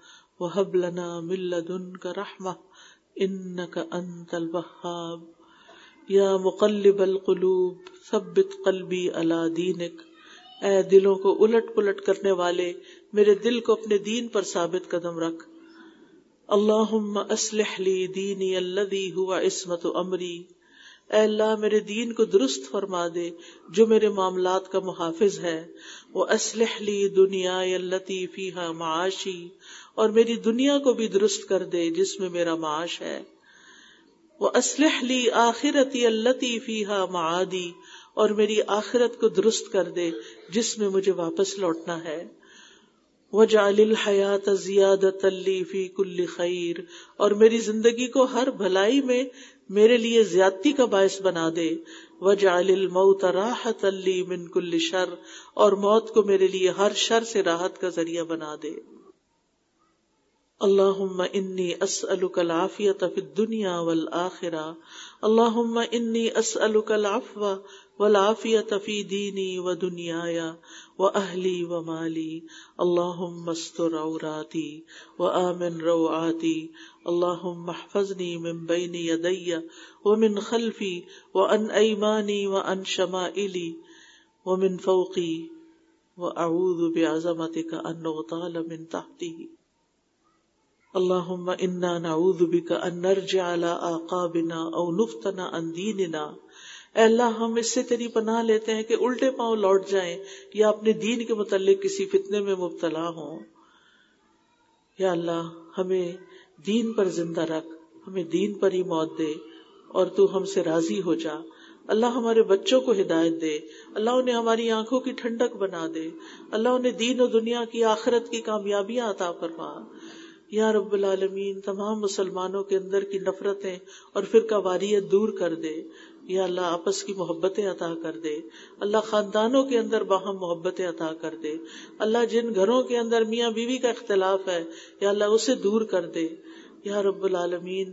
وهب لنا من لدنك رحمة إنك أنت الوهاب. يا مقلب القلوب، ثبت قلبي على دينك. اے دلوں کو الٹ پلٹ کرنے والے، میرے دل کو اپنے دین پر ثابت قدم رکھ. اللہم اسلح لی دینی الذی ہوا عصمت امری. اے اللہ، میرے دین کو درست فرما دے، جو میرے معاملات کا محافظ ہے. وہ اسلح لی دنیا التی فیحا معاشی، اور میری دنیا کو بھی درست کر دے جس میں میرا معاش ہے۔ وہ اسلح لی آخرتی التی فیحا معادی، اور میری آخرت کو درست کر دے جس میں مجھے واپس لوٹنا ہے۔ وجعل الحیات زیادت لی فی کل خیر، اور میری زندگی کو ہر بھلائی میں میرے لیے زیادتی کا باعث بنا دے۔ وجعل الموت راحت لی من کل شر اور موت کو میرے لیے ہر شر سے راحت کا ذریعہ بنا دے۔ اللہم انی اسألک العافیت فی الدنیا والآخرہ، اللہم انی اسألک العفو والعافیت فی دینی و دنیایا و اہلی و مالی، اللہم مستر عوراتی و من بین یدی و من خلفی و ان ایمانی و ان شمائلی و من فوقی ان نغتال من تحتی اللہم انا نعوذ بک ان نرجع على آقابنا او نفتنا ان دیننا۔ اے اللہ، ہم اس سے تیری پناہ لیتے ہیں کہ الٹے پاؤں لوٹ جائیں یا اپنے دین کے متعلق کسی فتنے میں مبتلا ہوں۔ یا اللہ، ہمیں دین پر زندہ رکھ، ہمیں دین پر ہی موت دے اور تو ہم سے راضی ہو جا۔ اللہ ہمارے بچوں کو ہدایت دے۔ اللہ انہیں ہماری آنکھوں کی ٹھنڈک بنا دے۔ اللہ انہیں دین و دنیا کی آخرت کی کامیابیاں عطا فرما۔ یا رب العالمین، تمام مسلمانوں کے اندر کی نفرتیں اور فرقہ واریت دور کر دے۔ یا اللہ، آپس کی محبتیں عطا کر دے۔ اللہ خاندانوں کے اندر باہم محبتیں عطا کر دے۔ اللہ جن گھروں کے اندر میاں بیوی کا اختلاف ہے، یا اللہ اسے دور کر دے۔ یا رب العالمین،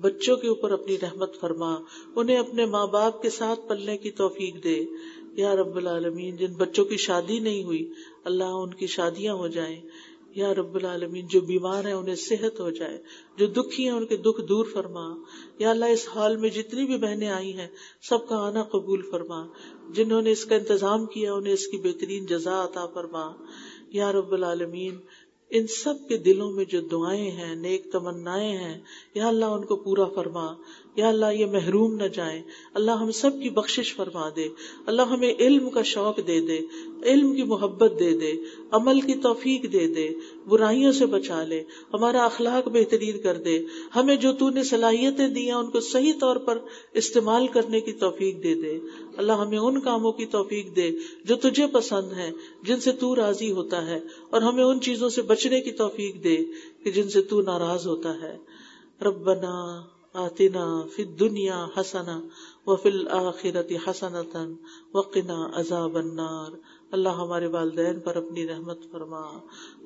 بچوں کے اوپر اپنی رحمت فرما، انہیں اپنے ماں باپ کے ساتھ پلنے کی توفیق دے۔ یا رب العالمین، جن بچوں کی شادی نہیں ہوئی، اللہ ان کی شادیاں ہو جائیں۔ یا رب العالمین، جو بیمار ہیں انہیں صحت ہو جائے، جو دکھی ہیں ان کے دکھ دور فرما۔ یا اللہ، اس حال میں جتنی بھی بہنیں آئی ہیں، سب کا آنا قبول فرما۔ جنہوں نے اس کا انتظام کیا، انہیں اس کی بہترین جزا عطا فرما۔ یا رب العالمین، ان سب کے دلوں میں جو دعائیں ہیں، نیک تمنائیں ہیں، یا اللہ ان کو پورا فرما۔ یا اللہ یہ محروم نہ جائیں۔ اللہ ہم سب کی بخشش فرما دے۔ اللہ ہمیں علم کا شوق دے دے، علم کی محبت دے دے، عمل کی توفیق دے دے، برائیوں سے بچا لے، ہمارا اخلاق بہترین کر دے۔ ہمیں جو تو نے صلاحیتیں دی ہیں، ان کو صحیح طور پر استعمال کرنے کی توفیق دے دے۔ اللہ ہمیں ان کاموں کی توفیق دے جو تجھے پسند ہے جن سے تو راضی ہوتا ہے، اور ہمیں ان چیزوں سے بچنے کی توفیق دے کہ جن سے تو ناراض ہوتا ہے۔ ربنا آتنا فی الدنیا حسنا وفی الاخرت حسنتا وقنا عذاب النار۔ اللہ ہمارے والدین پر اپنی رحمت فرما۔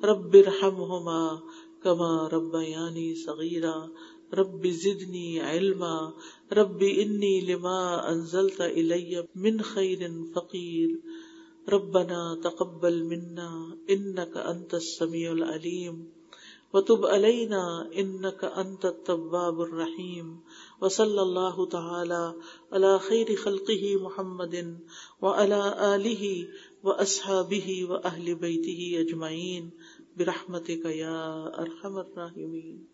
رب ارحمہما کما ربیانی صغیرا۔ رب زدنی علما۔ رب انی لما انزلت الی من خیر فقیر۔ ربنا تقبل منا انك انت السميع العليم وتب علينا انك انت التواب الرحيم. وصلى الله تعالى على خير خلقه محمد وعلى اله واصحابه واهل بيته اجمعين برحمتك يا ارحم الراحمين.